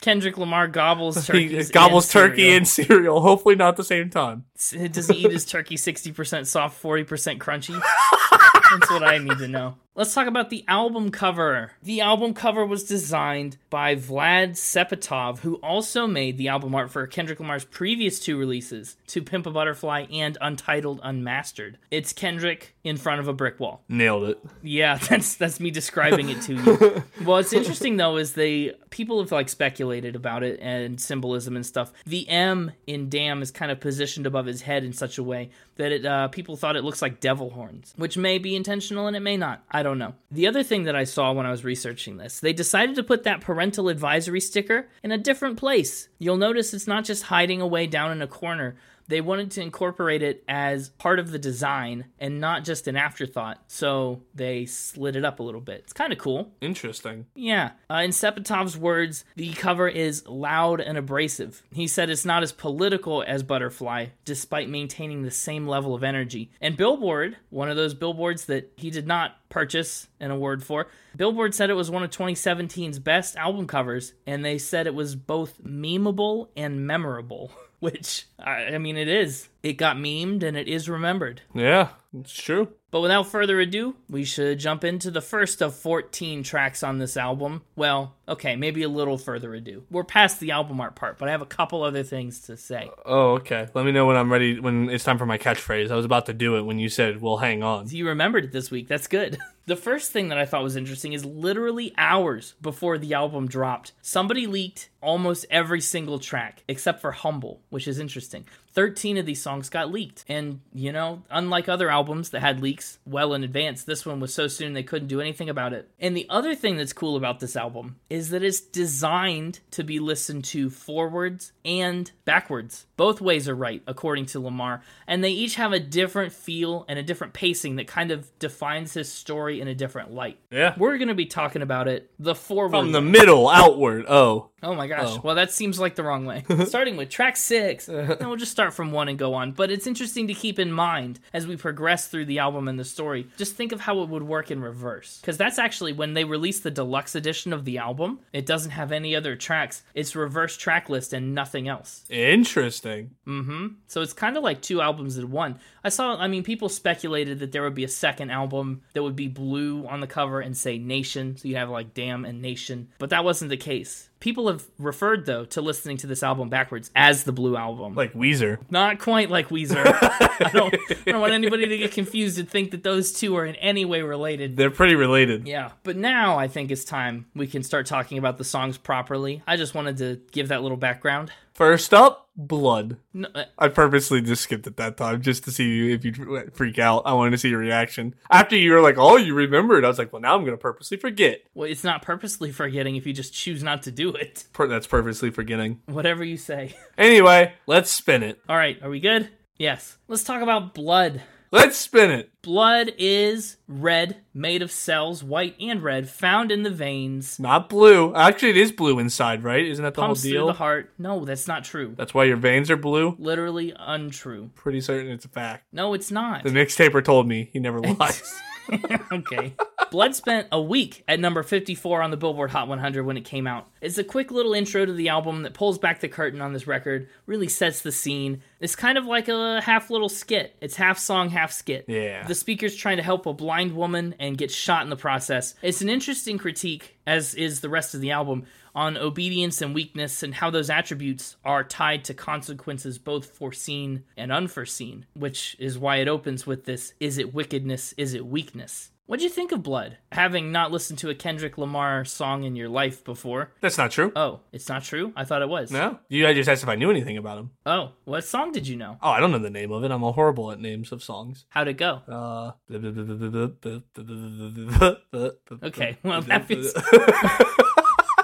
Kendrick Lamar gobbles [laughs] He turkeys. gobbles turkey and cereal. Hopefully, not at the same time. Does he eat his turkey 60% soft, 40% crunchy? [laughs] That's what I need to know. Let's talk about the album cover. The album cover was designed by Vlad Sepetov, who also made the album art for Kendrick Lamar's previous two releases, To Pimp a Butterfly and Untitled Unmastered. It's Kendrick in front of a brick wall. Nailed it. Yeah, [laughs] that's that's me describing it to you. [laughs] What's interesting though is they people have like speculated about it and symbolism and stuff. The M in damn is kind of positioned above his head in such a way that it uh, people thought it looks like devil horns, which may be intentional and it may not. I don't know. The other thing that I saw when I was researching this, they decided to put that parental advisory sticker in a different place. You'll notice it's not just hiding away down in a corner they wanted to incorporate it as part of the design and not just an afterthought. So they slid it up a little bit. It's kind of cool. Interesting. Yeah. Uh, in Sepetov's words, the cover is loud and abrasive. He said it's not as political as Butterfly, despite maintaining the same level of energy. And Billboard, one of those billboards that he did not purchase an award for, Billboard said it was one of 2017's best album covers, and they said it was both memeable and memorable. [laughs] [laughs] Which, I, I mean, it is. It got memed and it is remembered. Yeah, it's true. But without further ado, we should jump into the first of 14 tracks on this album. Well, okay, maybe a little further ado. We're past the album art part, but I have a couple other things to say. Oh, okay. Let me know when I'm ready. When it's time for my catchphrase. I was about to do it when you said, "Well, hang on." You remembered it this week. That's good. [laughs] The first thing that I thought was interesting is literally hours before the album dropped, somebody leaked almost every single track except for Humble, which is interesting. 13 of these songs got leaked. And, you know, unlike other albums that had leaks well in advance, this one was so soon they couldn't do anything about it. And the other thing that's cool about this album is that it's designed to be listened to forwards and backwards. Both ways are right, according to Lamar. And they each have a different feel and a different pacing that kind of defines his story in a different light. Yeah. We're going to be talking about it the forward From the middle outward. Oh. Oh my gosh. Oh. Well, that seems like the wrong way. [laughs] Starting with track six. [laughs] and we'll just start from one and go on. But it's interesting to keep in mind as we progress through the album and the story. Just think of how it would work in reverse. Because that's actually when they released the deluxe edition of the album, it doesn't have any other tracks. It's reverse track list and nothing else. Interesting. hmm So it's kind of like two albums in one. I saw, I mean, people speculated that there would be a second album that would be blue on the cover and say Nation. So you have like Damn and Nation. But that wasn't the case. People have referred, though, to listening to this album backwards as the Blue Album. Like Weezer. Not quite like Weezer. [laughs] I, don't, I don't want anybody to get confused and think that those two are in any way related. They're pretty related. Yeah, but now I think it's time we can start talking about the songs properly. I just wanted to give that little background. First up, Blood. No, uh, I purposely just skipped it that time just to see if you freak out. I wanted to see your reaction. After you were like, "Oh, you remembered," I was like, "Well, now I'm going to purposely forget." well, it's not purposely forgetting if you just choose not to do it. Per- that's purposely forgetting. Whatever you say. Anyway, let's spin it. All right, are we good? Yes. Let's talk about blood. Let's spin it. Blood is red, made of cells, white and red, found in the veins, Not blue. Actually, it is blue inside, right? Isn't that the pumps whole through deal? the heart. No, that's not true. That's why your veins are blue. Literally untrue. Pretty certain it's a fact. No, it's not. The mixtaper told me. He never [laughs] lies. [laughs] okay. Blood spent a week at number 54 on the Billboard Hot 100 when it came out. It's a quick little intro to the album that pulls back the curtain on this record, really sets the scene. It's kind of like a half little skit. It's half song, half skit. Yeah. The speaker's trying to help a blind woman and gets shot in the process. It's an interesting critique, as is the rest of the album, on obedience and weakness and how those attributes are tied to consequences both foreseen and unforeseen, which is why it opens with this is it wickedness, is it weakness? What'd you think of Blood? Having not listened to a Kendrick Lamar song in your life before. That's not true. Oh, it's not true? I thought it was. No. You I just asked if I knew anything about him. Oh, what song did you know? Oh, I don't know the name of it. I'm horrible at names of songs. How'd it go? Uh. [laughs] Okay, well, that feels- [laughs]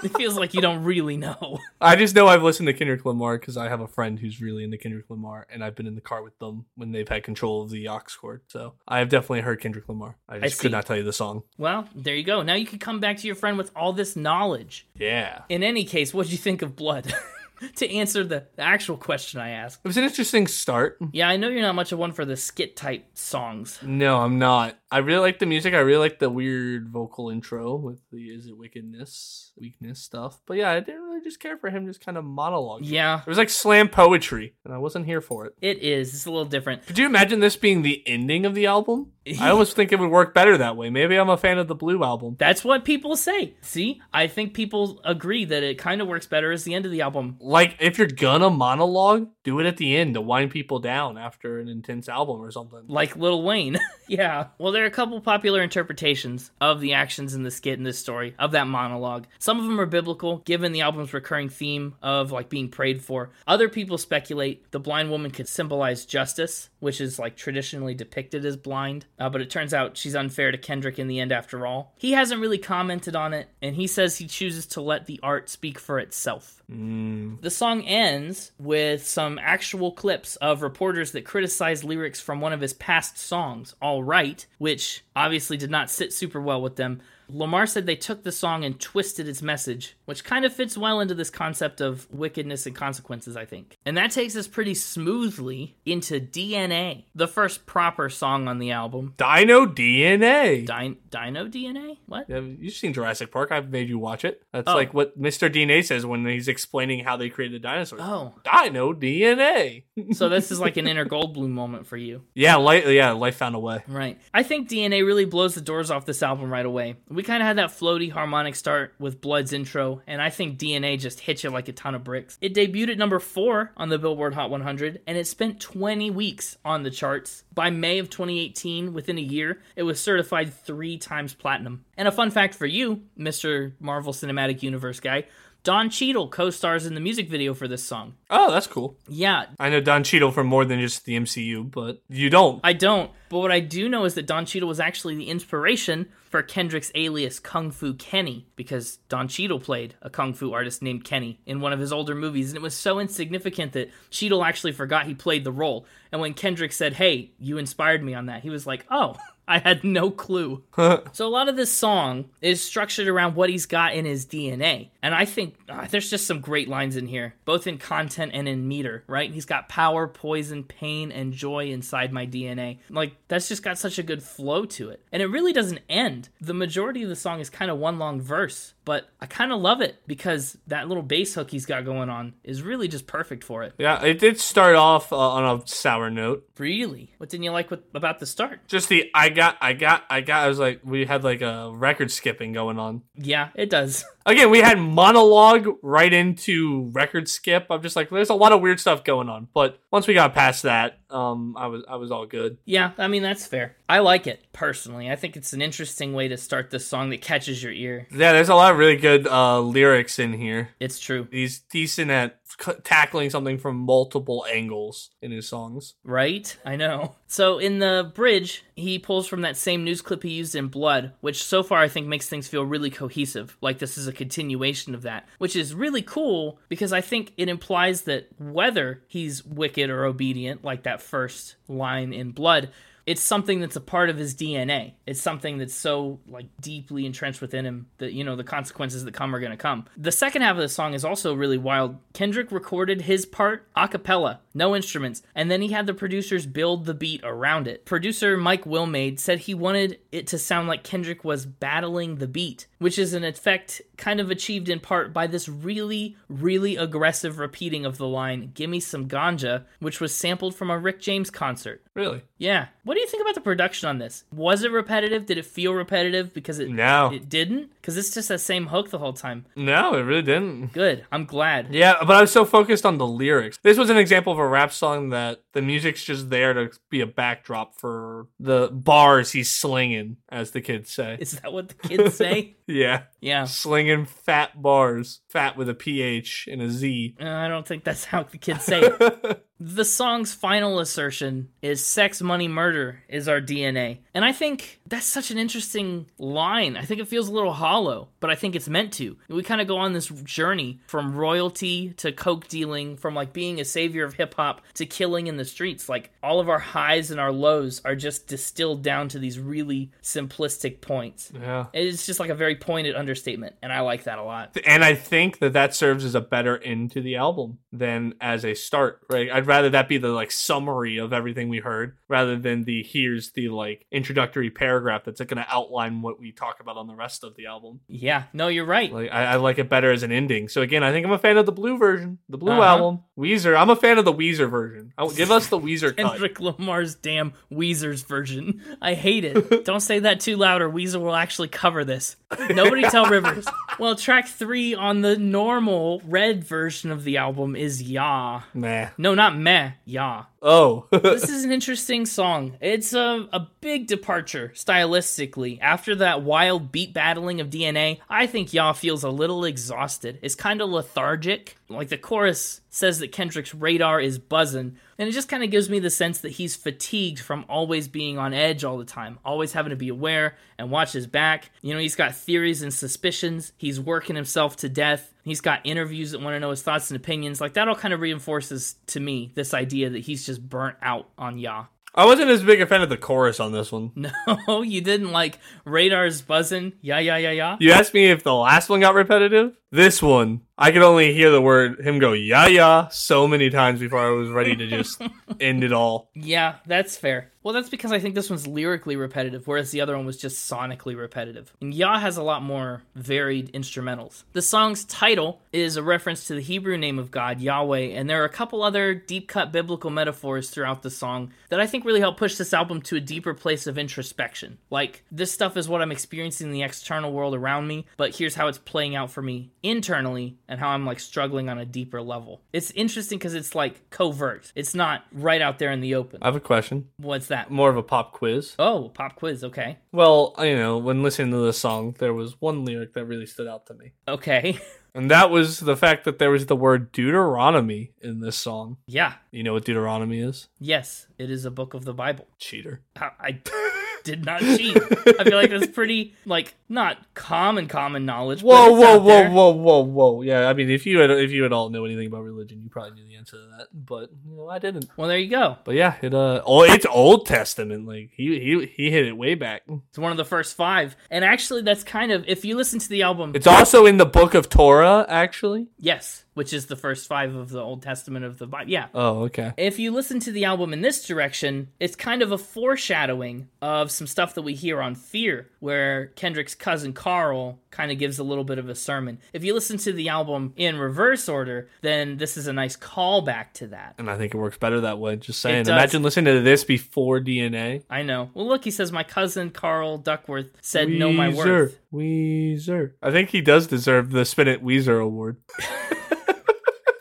It feels like you don't really know. [laughs] I just know I've listened to Kendrick Lamar because I have a friend who's really into Kendrick Lamar, and I've been in the car with them when they've had control of the aux cord. So I have definitely heard Kendrick Lamar. I just see. could not tell you the song. Well, there you go. Now you can come back to your friend with all this knowledge. Yeah, In any case, what'd you think of Blood? [laughs] [laughs] to answer the, the actual question I asked. it was an interesting start. Yeah, I know you're not much of one for the skit type songs. No, I'm not. I really like the music. I really like the weird vocal intro with the "Is it wickedness, weakness" stuff. But yeah, I didn't really just care for him just kind of monologue. Yeah, It was like slam poetry, and I wasn't here for it. it is. It's a little different. Could you imagine this being the ending of the album? [laughs] I almost think it would work better that way. Maybe I'm a fan of the Blue album. That's what people say. See, I think people agree that it kind of works better as the end of the album. Like, if you're gonna monologue, do it at the end to wind people down after an intense album or something. Like Lil Wayne. [laughs] yeah. Well, there are a couple popular interpretations of the actions in the skit in this story, of that monologue. Some of them are biblical, given the album's recurring theme of like being prayed for. Other people speculate the blind woman could symbolize justice, which is like traditionally depicted as blind, uh, but it turns out she's unfair to Kendrick in the end after all. He hasn't really commented on it, and he says he chooses to let the art speak for itself. Mm, The song ends with some actual clips of reporters that criticize lyrics from one of his past songs, All Right, which obviously did not sit super well with them. Lamar said they took the song and twisted its message, which kind of fits well into this concept of wickedness and consequences, I think. And that takes us pretty smoothly into DNA, the first proper song on the album. Dino DNA. Din- Dino DNA? What? Yeah, You've seen Jurassic Park. I've made you watch it. That's Oh. like what Mr. DNA says when he's explaining how they created the dinosaurs. Oh, Dino DNA. so this is like an inner Goldblum moment for you. [laughs] yeah, life. Yeah, life found a way. Right. I think DNA really blows the doors off this album right away. We kind of had that floaty harmonic start with Blood's intro, and I think DNA just hits you like a ton of bricks. It debuted at number four on the Billboard Hot 100, and it spent 20 weeks on the charts. By May of 2018, within a year, it was certified three times platinum. And a fun fact for you, Mr. Marvel Cinematic Universe guy, Don Cheadle co stars in the music video for this song. Oh, that's cool. Yeah, I know Don Cheadle from more than just the MCU, but you don't. I don't. But what I do know is that Don Cheadle was actually the inspiration for Kendrick's alias Kung Fu Kenny, because Don Cheadle played a kung fu artist named Kenny in one of his older movies, and it was so insignificant that Cheadle actually forgot he played the role. And when Kendrick said, Hey, you inspired me on that, he was like, Oh, [laughs] I had no clue. [laughs] so a lot of this song is structured around what he's got in his DNA. And I think uh, there's just some great lines in here, both in content and in meter, right? He's got power, poison, pain, and joy inside my DNA. Like, that's just got such a good flow to it. And it really doesn't end. The majority of the song is kind of one long verse, but I kind of love it because that little bass hook he's got going on is really just perfect for it. Yeah, it did start off uh, on a sour note. Really? What didn't you like with, about the start? Just the I got, I got, I got. I was like, we had like a record skipping going on. Yeah, it does. [laughs] Again, we had monologue right into record skip. I'm just like, there's a lot of weird stuff going on. But once we got past that, um, I was I was all good. Yeah, I mean that's fair. I like it personally. I think it's an interesting way to start this song that catches your ear. Yeah, there's a lot of really good uh, lyrics in here. It's true, He's decent at c- tackling something from multiple angles in his songs. right? I know. So in the bridge, he pulls from that same news clip he used in Blood, which so far I think makes things feel really cohesive, like this is a continuation of that, which is really cool because I think it implies that whether he's wicked or obedient, like that first line in Blood, it's something that's a part of his DNA. It's something that's so like deeply entrenched within him that you know the consequences that come are going to come. The second half of the song is also really wild. Kendrick recorded his part a cappella, no instruments, and then he had the producers build the beat around it. Producer Mike Wilmade said he wanted it to sound like Kendrick was battling the beat, which is an effect kind of achieved in part by this really, really aggressive repeating of the line, Gimme some ganja, which was sampled from a Rick James concert. Really? Yeah. What do you think about the production on this? Was it repetitive? Did it feel repetitive because it No. it didn't? Because it's just that same hook the whole time. No, it really didn't. Good. I'm glad. Yeah, but I was so focused on the lyrics. This was an example of a rap song that the music's just there to be a backdrop for the bars he's slinging, as the kids say. Is that what the kids say? [laughs] Yeah, yeah. slinging fat bars, fat with a ph and a z. Uh, I don't think that's how the kids say [laughs] it. The song's final assertion is sex, money, murder is our DNA. And I think that's such an interesting line. I think it feels a little hollow, but I think it's meant to. We kind of go on this journey from royalty to coke dealing, from like being a savior of hip hop to killing in the streets. Like all of our highs and our lows are just distilled down to these really simplistic points. Yeah. It's just like a very pointed understatement, and I like that a lot. And I think that that serves as a better end to the album than as a start, right? I'd rather that be the like summary of everything we heard rather than the here's the like introductory paragraph that's going to outline what we talk about on the rest of the album. Yeah, no, you're right. Like I, I like it better as an ending. So again, I think I'm a fan of the blue version, the blue Uh-huh. album, Weezer. I'm a fan of the Weezer version. I, give us the Weezer cut. Kendrick Lamar's damn Weezer's version. I hate it. [laughs] Don't say that too loud or Weezer will actually cover this. Nobody tell [laughs] Rivers. Well, track three on the normal red version of the album is Yah. Nah. No, not meh, Yah. Oh. [laughs] This is an interesting song. It's a, a big departure stylistically. After that wild beat battling of DNA, I think Ya feels a little exhausted. It's kind of lethargic. Like the chorus says that Kendrick's radar is buzzing, and it just kind of gives me the sense that he's fatigued from always being on edge all the time, always having to be aware and watch his back. You know, he's got theories and suspicions. He's working himself to death. He's got interviews that want to know his thoughts and opinions. Like that all kind of reinforces to me this idea that he's just burnt out on Yah. I wasn't as big a fan of the chorus on this one. [laughs] No, you didn't like radars buzzing. Yeah, yeah, yeah, yeah. You asked me if the last one got repetitive. This one, I could only hear the word him go yeah yeah so many times before I was ready to just [laughs] end it all. Yeah, that's fair. Well, that's because I think this one's lyrically repetitive, whereas the other one was just sonically repetitive. And Yah has a lot more varied instrumentals. The song's title is a reference to the Hebrew name of God, Yahweh, and there are a couple other deep cut biblical metaphors throughout the song that I think really help push this album to a deeper place of introspection. Like, this stuff is what I'm experiencing in the external world around me, but here's how it's playing out for me internally and how I'm like struggling on a deeper level. It's interesting because it's like covert. It's not right out there in the open. I have a question. What's that? More of a pop quiz. Oh, pop quiz. Okay. Well, you know, when listening to this song, there was one lyric that really stood out to me. Okay. [laughs] And that was the fact that there was the word Deuteronomy in this song. yeah. You know what Deuteronomy is? Yes, it is a book of the Bible. Cheater. I, I [laughs] did not cheat. I feel like that's pretty like not common common knowledge. Whoa, whoa, whoa, there. whoa, whoa, whoa! Yeah, I mean, if you had, if you at all know anything about religion, you probably knew the answer to that. But you know, I didn't. Well, there you go. But yeah, it uh, oh, it's Old Testament. Like he he he hit it way back. It's one of the first five, and actually, that's kind of if you listen to the album. It's also in the Book of Torah, actually. yes, which is the first five of the Old Testament of the Bible. Yeah. Oh, okay. If you listen to the album in this direction, it's kind of a foreshadowing of some stuff that we hear on Fear, where Kendrick's cousin Carl kind of gives a little bit of a sermon. If you listen to the album in reverse order, then this is a nice callback to that. And I think it works better that way. Just saying. Imagine listening to this before DNA. I know. Well, look, he says, My cousin Carl Duckworth said, Know my Weezer, worth. Weezer. I think he does deserve the Spin It Weezer award. [laughs]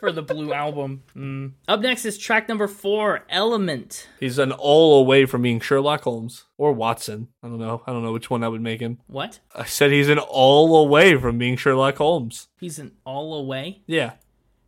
for the Blue Album. Mm. Up next is track number four, Element. He's an all away from being Sherlock Holmes or Watson. I don't know. I don't know which one I would make him. What? I said he's an all away from being Sherlock Holmes. He's an all away. Yeah,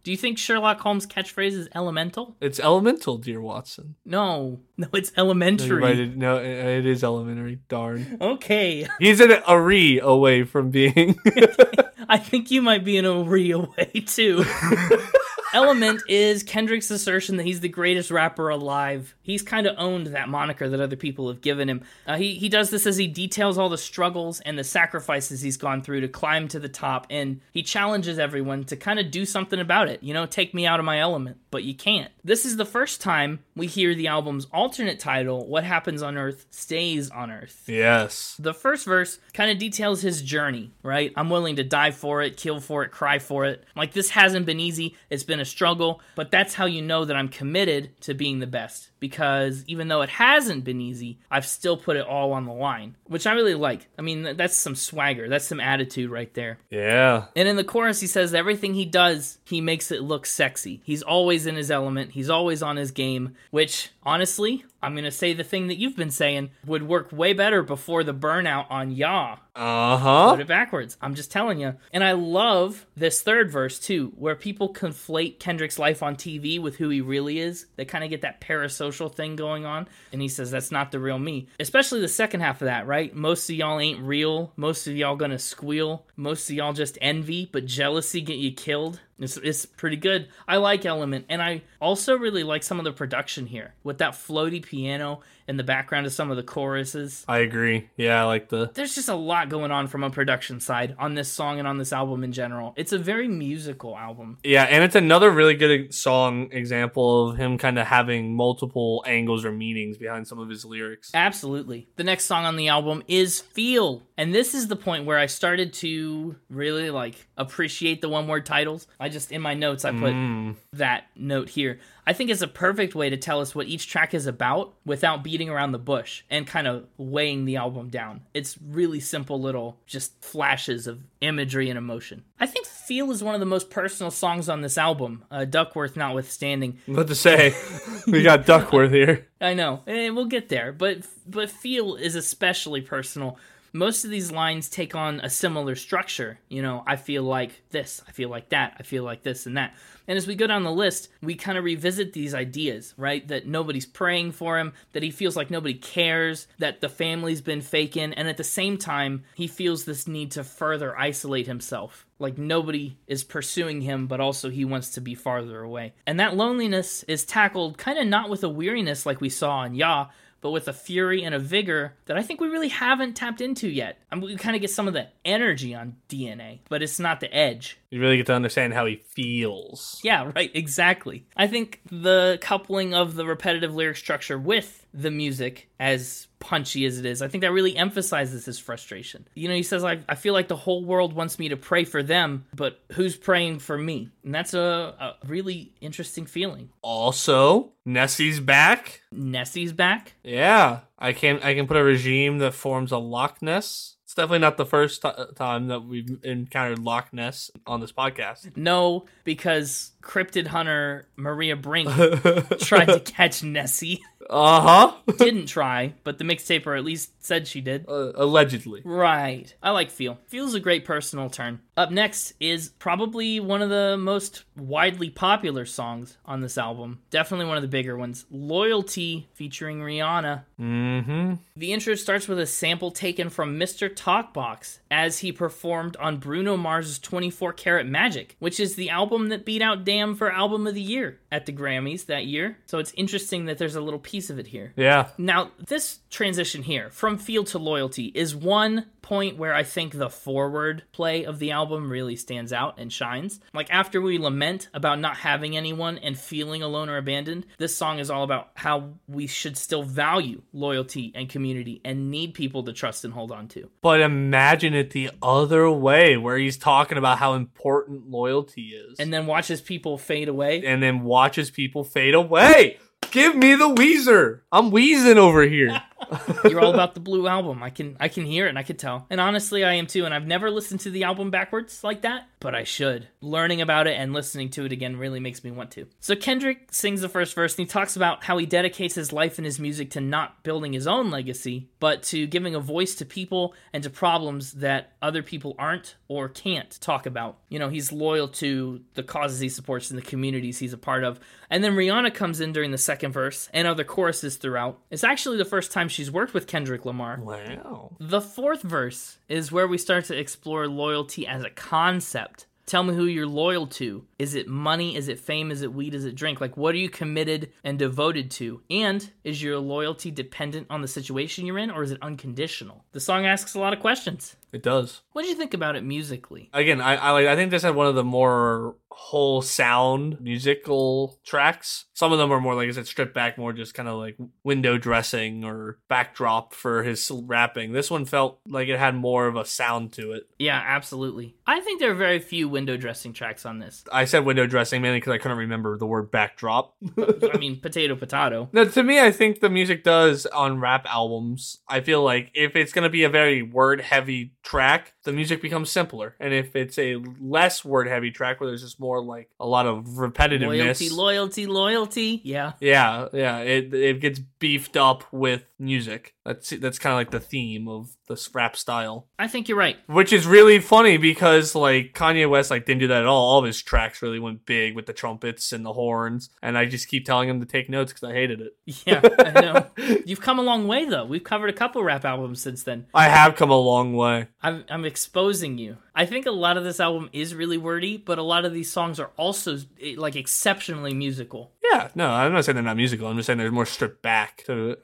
Do you think Sherlock Holmes' catchphrase is elemental? it's elemental, dear Watson. No, [laughs] no, it's elementary. you're right, no, it- is elementary. Darn. Okay, He's an Ari away from being. [laughs] I think you might be in a re away too. [laughs] Element is Kendrick's assertion that he's the greatest rapper alive. He's kind of owned that moniker that other people have given him. Uh, he he does this as he details all the struggles and the sacrifices he's gone through to climb to the top, and he challenges everyone to kind of do something about it. You know, take me out of my element, but you can't. This is the first time we hear the album's alternate title, "What Happens on Earth Stays on Earth." yes. The first verse kind of details his journey, right? I'm willing to die for it, kill for it, cry for it. Like, this hasn't been easy. It's been a struggle, but that's how you know that I'm committed to being the best. Because even though it hasn't been easy, I've still put it all on the line, which I really like. I mean, that's some swagger, that's some attitude right there. Yeah. And in the chorus, he says everything he does, he makes it look sexy. He's always in his element. He's always on his game, which honestly, I'm going to say the thing that you've been saying would work way better before the burnout on Yah. Uh huh. Put it backwards. I'm just telling you. And I love this third verse too, where people conflate Kendrick's life on TV with who he really is. They kind of get that parasocial thing going on. And he says, that's not the real me. Especially the second half of that, right? Most of y'all ain't real. Most of y'all gonna squeal. Most of y'all just envy, but jealousy get you killed. It's, it's pretty good. I like Element, and I also really like some of the production here with that floaty piano in the background of some of the choruses I agree. Yeah, I like the. there's just a lot going on from a production side on this song and on this album in general. It's a very musical album. Yeah, and it's another really good song example of him kind of having multiple angles or meanings behind some of his lyrics. Absolutely. The next song on the album is Feel. And this is the point where I started to really like appreciate the one word titles. I just in my notes I put Mm. that note here. I think it's a perfect way to tell us what each track is about without beating around the bush and kind of weighing the album down. It's really simple little just flashes of imagery and emotion. I think Feel is one of the most personal songs on this album, uh, Duckworth notwithstanding. What to say? [laughs] we got Duckworth here. [laughs] I know, and we'll get there, but but Feel is especially personal. Most of these lines take on a similar structure. You know, I feel like this, I feel like that, I feel like this and that. And as we go down the list, we kind of revisit these ideas, right? That nobody's praying for him, that he feels like nobody cares, that the family's been faking, and at the same time, he feels this need to further isolate himself. Like nobody is pursuing him, but also he wants to be farther away. And that loneliness is tackled kind of not with a weariness like we saw in Yah, but with a fury and a vigor that I think we really haven't tapped into yet. I mean, we kind of get some of the energy on DNA, but it's not the edge. You really get to understand how he feels. Yeah, right, exactly. I think the coupling of the repetitive lyric structure with the music, as punchy as it is, I think that really emphasizes his frustration. You know, he says, I, I feel like the whole world wants me to pray for them, but who's praying for me? And that's a, a really interesting feeling. Also, Nessie's back. Nessie's back. Yeah, I can I can put a regime that forms a Loch Ness. It's definitely not the first t- time that we've encountered Loch Ness on this podcast. No, because cryptid hunter Maria Brink [laughs] tried to catch Nessie. Uh huh. [laughs] Didn't try, but the mixtaper at least said she did. Uh, allegedly. Right. I like Feel. Feel's a great personal turn. Up next is probably one of the most widely popular songs on this album. Definitely one of the bigger ones. Loyalty featuring Rihanna. Mm-hmm. The intro starts with a sample taken from Mr. Talkbox as he performed on Bruno Mars' 24 Karat Magic, which is the album that beat out Damn for Album of the Year at the Grammys that year. So it's interesting that there's a little piece of it here. Yeah. Now, this transition here from Feel to Loyalty is one point where I think the forward play of the album really stands out and shines. Like after we lament about not having anyone and feeling alone or abandoned, this song is all about how we should still value loyalty and community and need people to trust and hold on to. But imagine it the other way, where he's talking about how important loyalty is, And then watches people fade away. and then watches people fade away. Give me the Weezer. I'm wheezing over here. [laughs] You're all about the blue album. I can I can hear it and I can tell. And honestly, I am too. And I've never listened to the album backwards like that, but I should. Learning about it and listening to it again really makes me want to. So Kendrick sings the first verse and he talks about how he dedicates his life and his music to not building his own legacy, but to giving a voice to people and to problems that other people aren't or can't talk about. You know, he's loyal to the causes he supports and the communities he's a part of. And then Rihanna comes in during the second verse and other choruses throughout. It's actually the first time she's worked with Kendrick Lamar. Wow. The fourth verse is where we start to explore loyalty as a concept. Tell me who you're loyal to. Is it money? Is it fame? Is it weed? Is it drink? Like, what are you committed and devoted to? And is your loyalty dependent on the situation you're in, or is it unconditional? The song asks a lot of questions. It does. What do you think about it musically? Again, I I, like, I think this had one of the more whole sound musical tracks. Some of them are more like I said, stripped back, more just kind of like window dressing or backdrop for his rapping. This one felt like it had more of a sound to it. Yeah, absolutely. I think there are very few window dressing tracks on this. I said window dressing mainly because I couldn't remember the word backdrop. [laughs] I mean, potato, potato. No, to me, I think the music does on rap albums. I feel like if it's going to be a very word heavy track, the music becomes simpler. And if it's a less word heavy track where there's just more like a lot of repetitiveness. Loyalty, loyalty, loyalty. Yeah. yeah, yeah, it it gets beefed up with music. That's that's kind of like the theme of the rap style, I think you're right. which is really funny because like Kanye West like didn't do that at all. All of his tracks really went big with the trumpets and the horns, and I just keep telling him to take notes because I hated it. [laughs] Yeah, I know. [laughs] You've come a long way, though. We've covered a couple rap albums since then. I have come a long way. I'm, I'm exposing you. I think a lot of this album is really wordy, but a lot of these songs are also eh, like exceptionally musical. Yeah, no, I'm not saying they're not musical. I'm just saying they're more stripped back to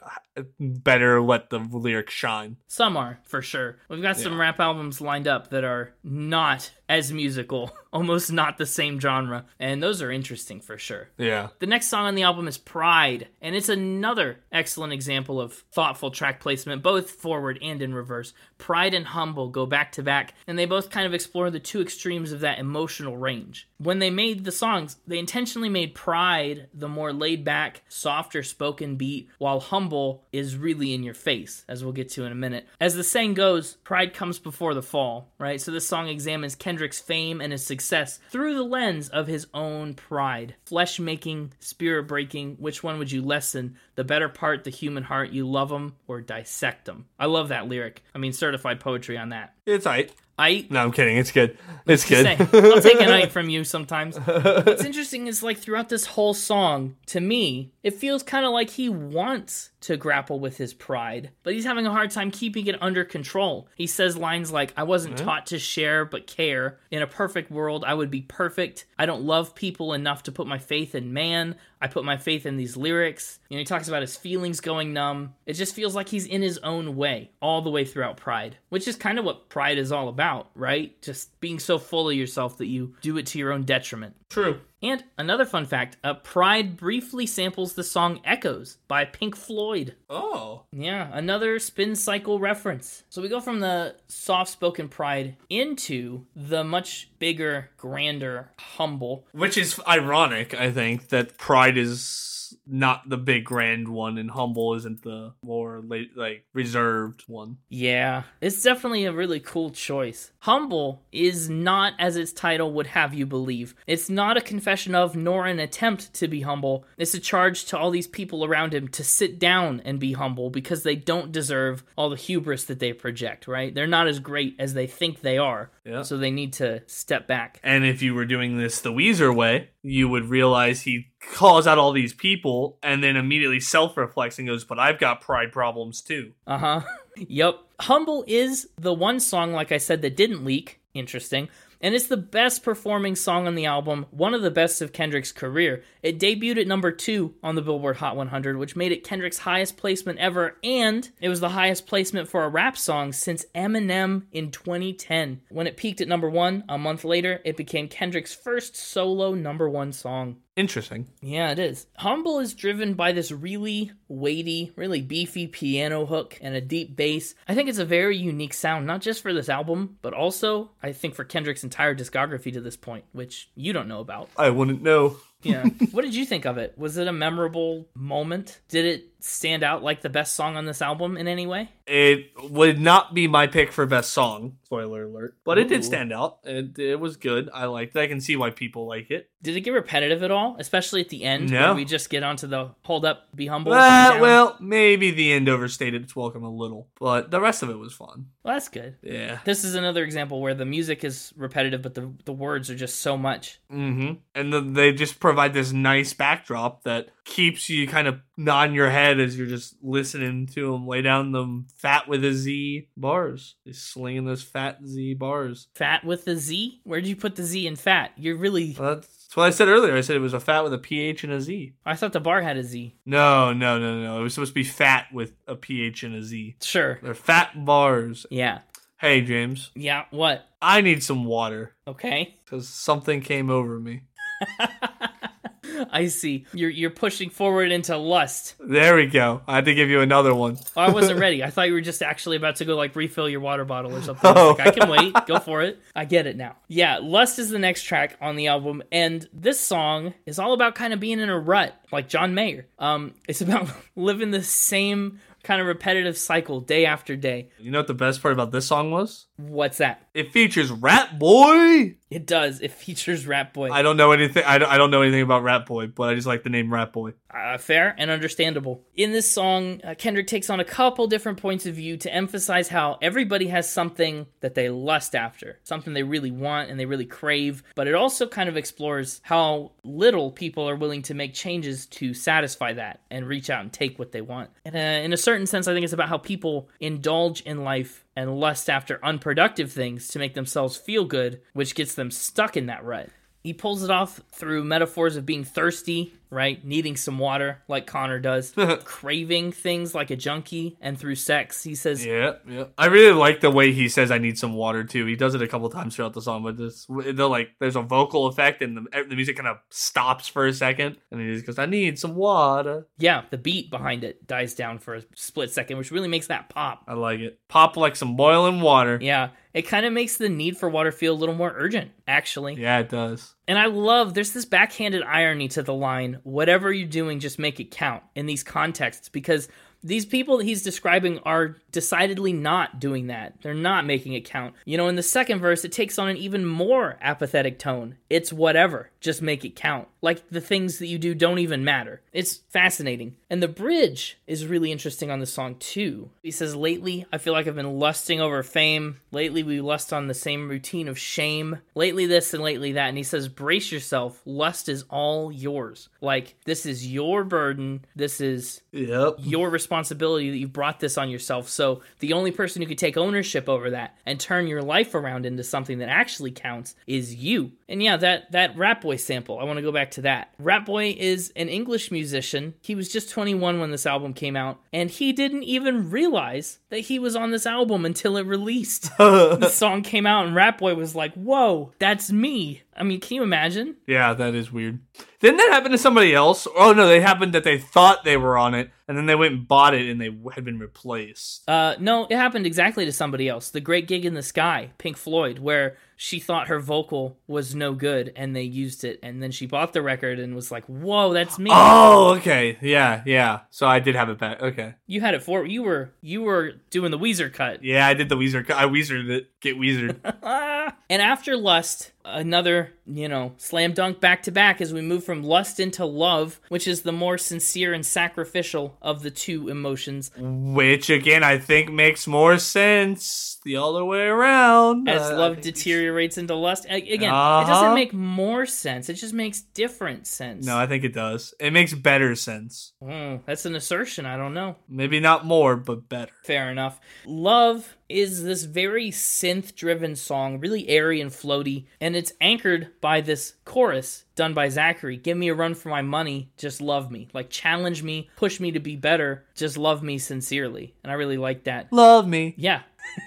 better let the lyrics shine. Some are, for sure. We've got some Yeah. rap albums lined up that are not as musical, [laughs] almost not the same genre, and those are interesting for sure. Yeah. The next song on the album is Pride, and it's another excellent example of thoughtful track placement, both forward and in reverse. Pride and Humble go back to back, and they both kind of explore the two extremes of that emotional range. When they made the songs, they intentionally made Pride the more laid back, softer spoken beat, while Humble is really in your face, as we'll get to in a minute. As the saying goes, pride comes before the fall, right? So this song examines Kendrick's fame and his success through the lens of his own pride. Flesh making, spirit breaking, which one would you lessen? The better part, the human heart, you love them or dissect them. I love that lyric. I mean, certified poetry on that. It's aight. I No, I'm kidding. It's good. It's good. say, I'll take an night [laughs] from you sometimes. What's interesting is like throughout this whole song, to me, it feels kind of like he wants to grapple with his pride, but he's having a hard time keeping it under control. He says lines like, I wasn't taught to share but care. In a perfect world, I would be perfect. I don't love people enough to put my faith in man. I put my faith in these lyrics. You know, he talks about his feelings going numb. It just feels like he's in his own way all the way throughout Pride, which is kind of what Pride is all about, right? Just being so full of yourself that you do it to your own detriment. True. And another fun fact uh, Pride briefly samples the song Echoes by Pink Floyd. Oh. Yeah, another spin cycle reference. So we go from the soft spoken Pride into the much bigger, grander, humble. Which is ironic, I think, that Pride is not the big grand one, and Humble isn't the more late, like reserved one. Yeah, it's definitely a really cool choice. Humble is not as its title would have you believe. It's not a confession of nor an attempt to be humble. It's a charge to all these people around him to sit down and be humble because they don't deserve all the hubris that they project, right? They're not as great as they think they are. Yeah. So they need to step back. And if you were doing this the Weezer way, you would realize he calls out all these people and then immediately self reflects and goes, But I've got pride problems too. [laughs] Uh huh. yep. Humble is the one song, like I said, that didn't leak. Interesting. And it's the best performing song on the album, one of the best of Kendrick's career. It debuted at number two on the Billboard Hot 100, which made it Kendrick's highest placement ever, and it was the highest placement for a rap song since Eminem in 2010. When it peaked at number one, a month later, it became Kendrick's first solo number one song. Interesting. Yeah, it is. Humble is driven by this really weighty, really beefy piano hook and a deep bass. I think it's a very unique sound, not just for this album, but also I think for Kendrick's entire discography to this point, which you don't know about. I wouldn't know. Yeah. [laughs] what did you think of it? Was it a memorable moment? Did it stand out like the best song on this album in any way? It would not be my pick for best song, spoiler alert, but it did stand out. It, it was good. I liked it. I can see why people like it. Did it get repetitive at all, especially at the end No. where we just get onto the hold up, be humble? Uh, down? well, maybe the end overstated its welcome a little, but the rest of it was fun. Well, that's good. Yeah. This is another example where the music is repetitive, but the the words are just so much. Mm-hmm. And then they just provide this nice backdrop that keeps you kind of nodding your head as you're just listening to them lay down them fat with a Z bars. He's slinging those fat Z bars. Fat with the Z? Where'd you put the Z in fat? You're really. Well, That's what I said earlier. I said it was a fat with a PH and a Z. I thought the bar had a Z. No, no, no, no. It was supposed to be fat with a PH and a Z. Sure. They're fat bars. Yeah. Hey, James, Yeah. What? I need some water Okay. because something came over me. [laughs] [laughs] I see. You're you're pushing forward into lust. There we go. I had to give you another one. Oh, I wasn't ready. I thought you were just actually about to go like refill your water bottle or something. I, was like, I can wait. Go for it. I get it now. Yeah, Lust is the next track on the album, and this song is all about kind of being in a rut, like John Mayer. Um, it's about [laughs] living the same kind of repetitive cycle day after day. You know what the best part about this song was? What's that? It features Rat Boy. It does. It features Rat Boy. I don't know anything. I don't, I don't know anything about Rat Boy, but I just like the name Rat Boy. Uh, fair and understandable. In this song, uh, Kendrick takes on a couple different points of view to emphasize how everybody has something that they lust after, something they really want and they really crave, but it also kind of explores how little people are willing to make changes to satisfy that and reach out and take what they want. And uh, in a certain sense, I think it's about how people indulge in life and lust after unproductive things to make themselves feel good, which gets them stuck in that rut. He pulls it off through metaphors of being thirsty, right? Needing some water, like Connor does, [laughs] craving things like a junkie, and through sex. He says, Yeah, yeah. I really like the way he says, "I need some water" too. He does it a couple times throughout the song, but this, the like, there's a vocal effect, and the, the music kind of stops for a second, and he just goes, "I need some water." yeah, the beat behind it dies down for a split second, which really makes that pop. I like it. Pop like some boiling water. Yeah, it kind of makes the need for water feel a little more urgent, actually. Yeah, it does. And I love there's this backhanded irony to the line, whatever you're doing, just make it count in these contexts because these people that he's describing are decidedly not doing that. They're not making it count. You know, in the second verse, it takes on an even more apathetic tone. It's whatever, just make it count. Like the things that you do don't even matter. It's fascinating. And the bridge is really interesting on the song, too. He says, Lately, I feel like I've been lusting over fame. Lately, we lust on the same routine of shame. Lately, this and lately that. And he says, Brace yourself. Lust is all yours. Like, this is your burden. This is Yep. your responsibility that you've brought this on yourself. So the only person who could take ownership over that and turn your life around into something that actually counts is you. And yeah, that that Rat Boy sample, I want to go back to that. Rat Boy is an English musician. He was just 21 when this album came out, and he didn't even realize that he was on this album until it released. [laughs] the song came out and Rat Boy was like, "Whoa, that's me." I mean, can you imagine? Yeah, that is weird. Didn't that happen to somebody else? Oh no, they happened that they thought they were on it, and then they went and bought it, and they had been replaced. Uh, no, it happened exactly to somebody else. The Great Gig in the Sky, Pink Floyd, where she thought her vocal was no good, and they used it, and then she bought the record and was like, "Whoa, that's me." Oh, okay, yeah, yeah. So I did have it back. Okay, You had it for you were you were doing the Weezer cut. yeah, I did the Weezer. Cut. I Weezered it. Get Weezered. [laughs] and after Lust, another, you know, slam dunk back to back as we move from lust into love, which is the more sincere and sacrificial of the two emotions. Which again, I think makes more sense the other way around. As Uh, love deteriorates into lust. Again, it Uh-huh. doesn't make more sense. It just makes different sense. No, I think it does. It makes better sense. Mm, that's an assertion. I don't know. Maybe not more, but better. Fair enough. Love is this very synth driven song, really airy and floaty, and it's anchored by this chorus done by Zacari. Give me a run for my money, just love me. Like challenge me, push me to be better, just love me sincerely. And I really like that. Love me. Yeah.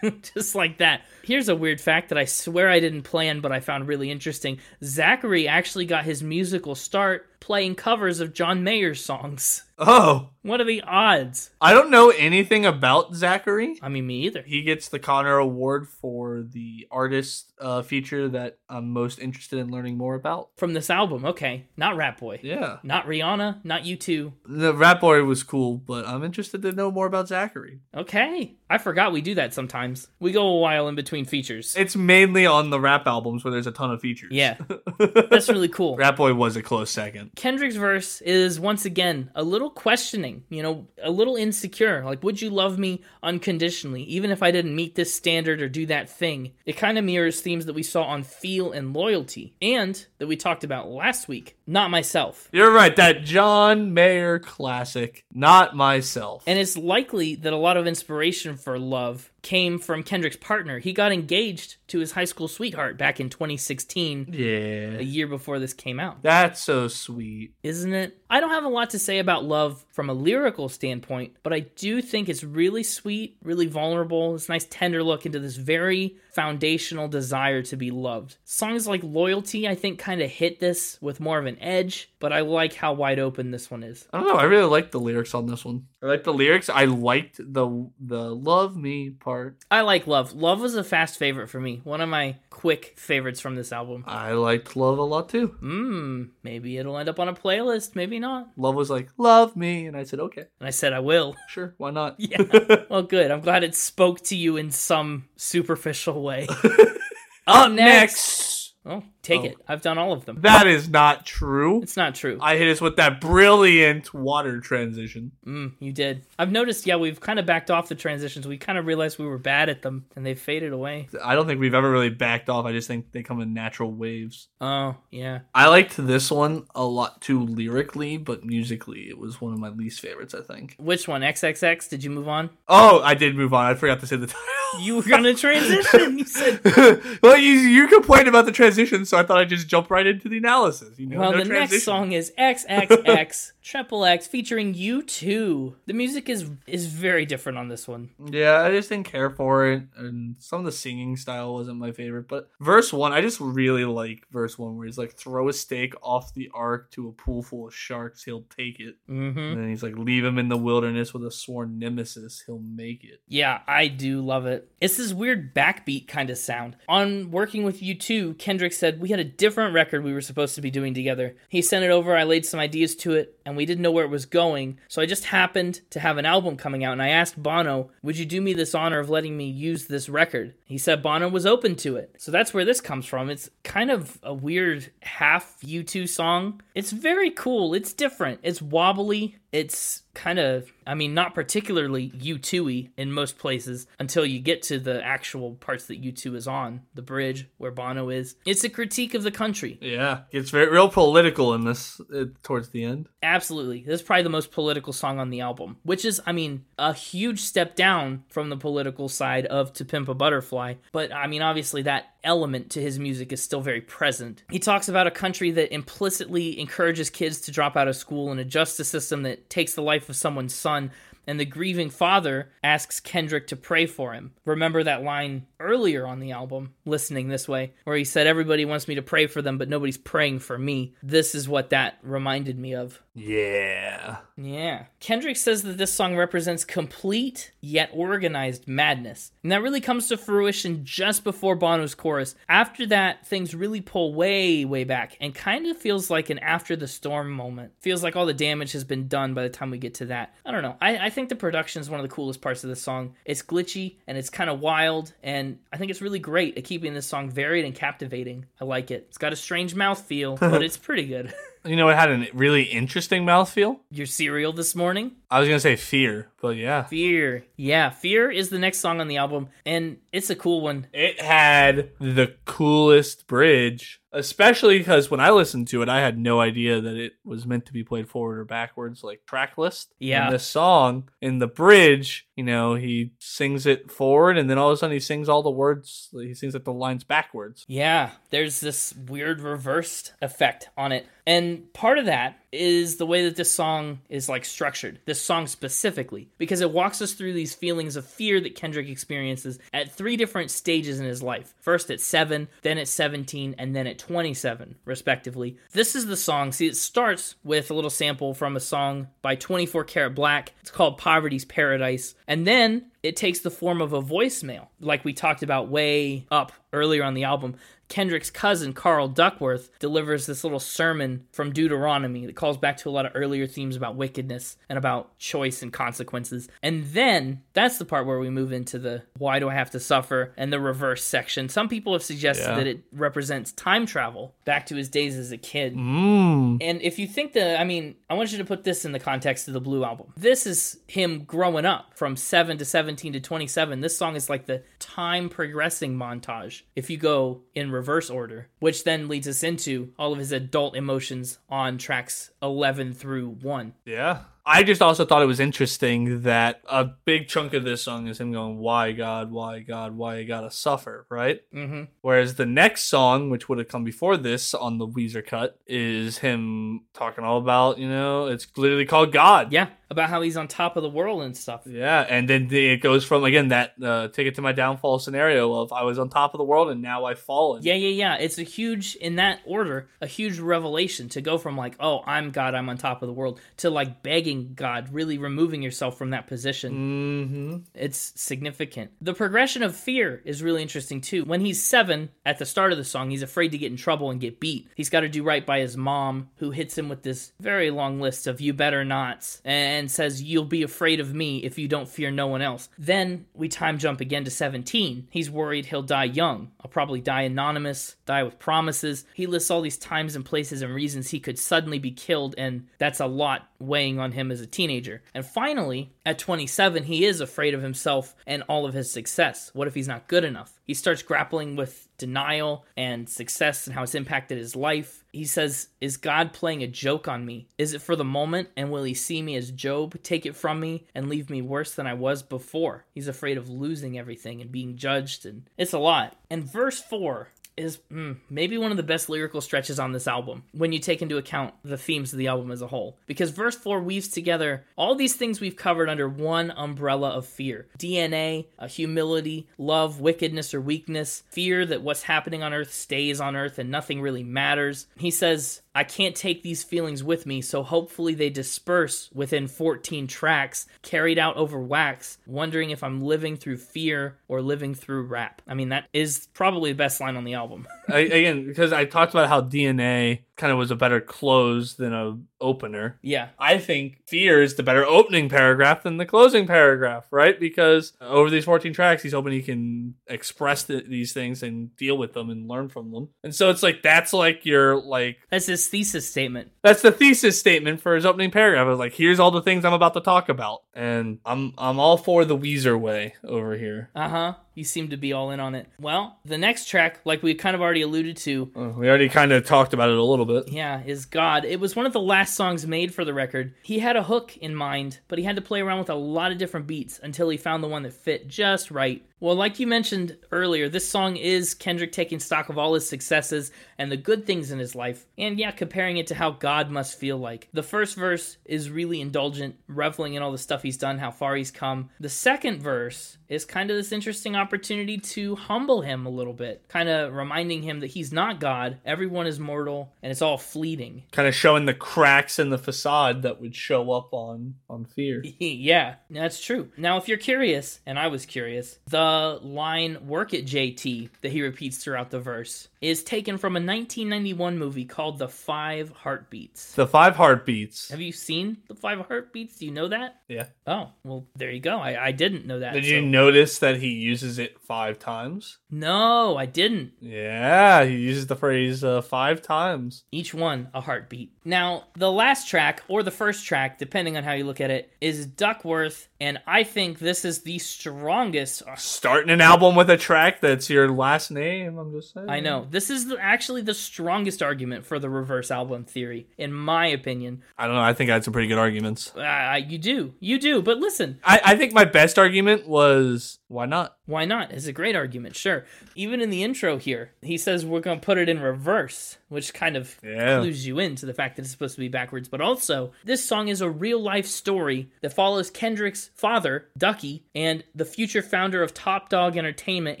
[laughs] Just like that. Here's a weird fact that I swear I didn't plan, but I found really interesting. Zacari actually got his musical start playing covers of John Mayer's songs. Oh, What are the odds? I don't know anything about Zacari. I mean, me either. He gets the Connor Award for the artist uh, feature that I'm most interested in learning more about. From this album, okay. Not Rat Boy. Yeah. Not Rihanna, not you two. The Rat Boy was cool, but I'm interested to know more about Zacari. Okay. I forgot we do that sometimes. We go a while in between features. It's mainly on the rap albums where there's a ton of features. Yeah. [laughs] That's really cool. Rat Boy was a close second. Kendrick's verse is once again a little questioning, you know, a little insecure. Like, would you love me unconditionally, even if I didn't meet this standard or do that thing? It kind of mirrors themes that we saw on Feel and Loyalty, and that we talked about last week. Not myself. You're right, that John Mayer classic, not myself. And it's likely that a lot of inspiration for love came from Kendrick's partner. He got engaged to his high school sweetheart back in 2016, Yeah. a year before this came out. That's so sweet. isn't it? I don't have a lot to say about love from a lyrical standpoint, but I do think it's really sweet, really vulnerable. It's a nice tender look into this very foundational desire to be loved. Songs like Loyalty, I think, kind of hit this with more of an edge, but I like how wide open this one is. I don't know. I really like the lyrics on this one. I like the lyrics. I liked the the love me part. I like Love. Love was a fast favorite for me. One of my quick favorites from this album. I liked love a lot too. Mmm, maybe it'll end up on a playlist, maybe not. Love was like love me, and I said okay, And I said I will. [laughs] sure, why not? Yeah. [laughs] well, good. I'm glad it spoke to you in some superficial way. [laughs] Up next. next. Oh, take Oh. it. I've done all of them. That is not true. It's not true. I hit us with that brilliant water transition. Mm, you did. I've noticed, yeah, we've kind of backed off the transitions. We kind of realized we were bad at them and they faded away. I don't think we've ever really backed off. I just think they come in natural waves. Oh, yeah. I liked this one a lot too lyrically, but musically, it was one of my least favorites. I think. Which one? XXX? Did you move on? Oh, I did move on. I forgot to say the title. You were going [laughs] to transition. You said. [laughs] well, you you complained about the transition, so I thought I'd just jump right into the analysis. You know, Well, no the transition. next song is [laughs] XXX Triple X featuring U2. The music is is very different on this one. Yeah, I just didn't care for it, and some of the singing style wasn't my favorite. But verse one, I just really like verse one, where he's like, "Throw a stake off the ark to a pool full of sharks, he'll take it." Mm-hmm. And then he's like, "Leave him in the wilderness with a sworn nemesis, he'll make it." Yeah, I do love it. It's this weird backbeat kind of sound. On working with U2, Kendrick said we had a different record we were supposed to be doing together. He sent it over, I laid some ideas to it, and we didn't know where it was going. So I just happened to have an album coming out, and I asked Bono, Would you do me this honor of letting me use this record? He said Bono was open to it. So that's where this comes from. It's kind of a weird half U2 song. It's very cool. It's different. It's wobbly. It's kind of, I mean, not particularly U2y in most places until you get to the actual parts that U2 is on, the bridge where Bono is. It's a critique of the country. Yeah, it's very real political in this uh, towards the end. Absolutely. This is probably the most political song on the album, which is, I mean, a huge step down from the political side of To Pimp a Butterfly. But, I mean, obviously, that element to his music is still very present. He talks about a country that implicitly encourages kids to drop out of school and a justice system that takes the life of someone's son and the grieving father asks Kendrick to pray for him. Remember that line earlier on the album, Listening This Way, where he said, Everybody wants me to pray for them, but nobody's praying for me. This is what that reminded me of. Yeah. Yeah. Kendrick says that this song represents complete yet organized madness. And that really comes to fruition just before Bono's chorus. After that, things really pull way, way back and kind of feels like an after the storm moment. Feels like all the damage has been done by the time we get to that. I don't know. I, I think the production is one of the coolest parts of this song. It's glitchy and it's kind of wild, and I think it's really great at keeping this song varied and captivating. I like it. It's got a strange mouth feel, but [laughs] it's pretty good. [laughs] You know, it had a really interesting mouthfeel. Your cereal this morning? I was gonna say fear, but yeah. Fear. Yeah, Fear is the next song on the album, and it's a cool one. It had the coolest bridge, especially because when I listened to it, I had no idea that it was meant to be played forward or backwards, like track list. Yeah. And this song in the bridge, you know, he sings it forward, and then all of a sudden he sings all the words. He sings like the lines backwards. Yeah, there's this weird reversed effect on it. And part of that is the way that this song is like structured, this song specifically, because it walks us through these feelings of fear that Kendrick experiences at three different stages in his life. First at 7, then at 17, and then at 27, respectively. This is the song. See, it starts with a little sample from a song by 24 Karat Black. It's called Poverty's Paradise. And then it takes the form of a voicemail, like we talked about way up earlier on the album. Kendrick's cousin, Carl Duckworth, delivers this little sermon from Deuteronomy that calls back to a lot of earlier themes about wickedness and about choice and consequences. And then that's the part where we move into the why do I have to suffer and the reverse section. Some people have suggested Yeah. that it represents time travel back to his days as a kid. Mmm. And if you think that, I mean, I want you to put this in the context of the Blue album. This is him growing up from 7 to 17 to 27. This song is like the time progressing montage if you go in reverse order, which then leads us into all of his adult emotions on tracks 11 through 1. Yeah. I just also thought it was interesting that a big chunk of this song is him going, Why God, why God, why you gotta suffer, right? Mm-hmm. Whereas the next song, which would have come before this on the Weezer cut, is him talking all about, you know, it's literally called God. Yeah, about how he's on top of the world and stuff. Yeah, and then the- it goes from again that uh, ticket to my downfall scenario of I was on top of the world and now I've fallen. Yeah, yeah, yeah. It's a huge, in that order, a huge revelation to go from like, oh, I'm God, I'm on top of the world, to like begging God, really removing yourself from that position. Mm-hmm. It's significant. The progression of fear is really interesting too. When he's seven, at the start of the song, he's afraid to get in trouble and get beat. He's got to do right by his mom, who hits him with this very long list of you better nots and says, You'll be afraid of me if you don't fear no one else. Then we time jump again to 17. He's worried he'll die young. I'll probably die anonymous, die with promises. He lists all these times and places and reasons he could suddenly be killed, and that's a lot weighing on him as a teenager. And finally, at 27, he is afraid of himself and all of his success. What if he's not good enough? He starts grappling with denial and success and how it's impacted his life. He says, Is God playing a joke on me? Is it for the moment? And will he see me as Job, take it from me, and leave me worse than I was before? He's afraid of losing everything and being judged, and it's a lot. And verse 4 is mm, maybe one of the best lyrical stretches on this album when you take into account the themes of the album as a whole. Because verse 4 weaves together all these things we've covered under one umbrella of fear DNA, a humility, love, wickedness, or weakness, fear that what's happening on earth stays on earth and nothing really matters. He says, I can't take these feelings with me, so hopefully they disperse within 14 tracks, carried out over wax, wondering if I'm living through fear or living through rap. I mean, that is probably the best line on the album. I, again, because I talked about how DNA kind of was a better close than a opener. yeah. I think Fear is the better opening paragraph than the closing paragraph, right? Because over these 14 tracks, he's hoping he can express th- these things and deal with them and learn from them. And so it's like, that's like your, like, That's his thesis statement. that's the thesis statement for his opening paragraph. I was like, here's all the things I'm about to talk about. And I'm, I'm all for the Weezer way over here. Uh huh. You seem to be all in on it. Well, the next track, like we kind of already alluded to, Uh, we already kind of talked about it a little it. yeah, is God. It was one of the last songs made for the record. He had a hook in mind, but he had to play around with a lot of different beats until he found the one that fit just right. Well, like you mentioned earlier, this song is Kendrick taking stock of all his successes and the good things in his life, and yeah, comparing it to how God must feel like. The first verse is really indulgent, reveling in all the stuff he's done, how far he's come. The second verse is kind of this interesting opportunity to humble him a little bit, kind of reminding him that he's not God, everyone is mortal, and it's all fleeting. [laughs] Kind of showing the cracks in the facade that would show up on on fear. [laughs] yeah, that's true. Now, if you're curious, and I was curious, the line "Work it, JT" that he repeats throughout the verse is taken from a 1991 movie called The Five Heartbeats. The five heartbeats. Have you seen The Five Heartbeats? Do you know that? Yeah. Oh, well, there you go. I, I didn't know that. Did so- you notice that he uses it five times? No, I didn't. Yeah, he uses the phrase uh, five times. Each one a heartbeat. Now, the last track, or the first track, depending on how you look at it, is Duckworth, and I think this is the strongest. Starting an album with a track that's your last name. I'm just saying. I know. This is the, actually the strongest argument for the reverse album theory, in my opinion. I don't know. I think I had some pretty good arguments. Uh, you do. You do. But listen, I, I think my best argument was why not? why not? It's a great argument, sure. Even in the intro here, he says we're going to put it in reverse, which kind of Yeah. clues you into the fact that it's supposed to be backwards. But also, this song is a real life story that follows Kendrick's father, Ducky, and the future founder of Top Dawg Entertainment,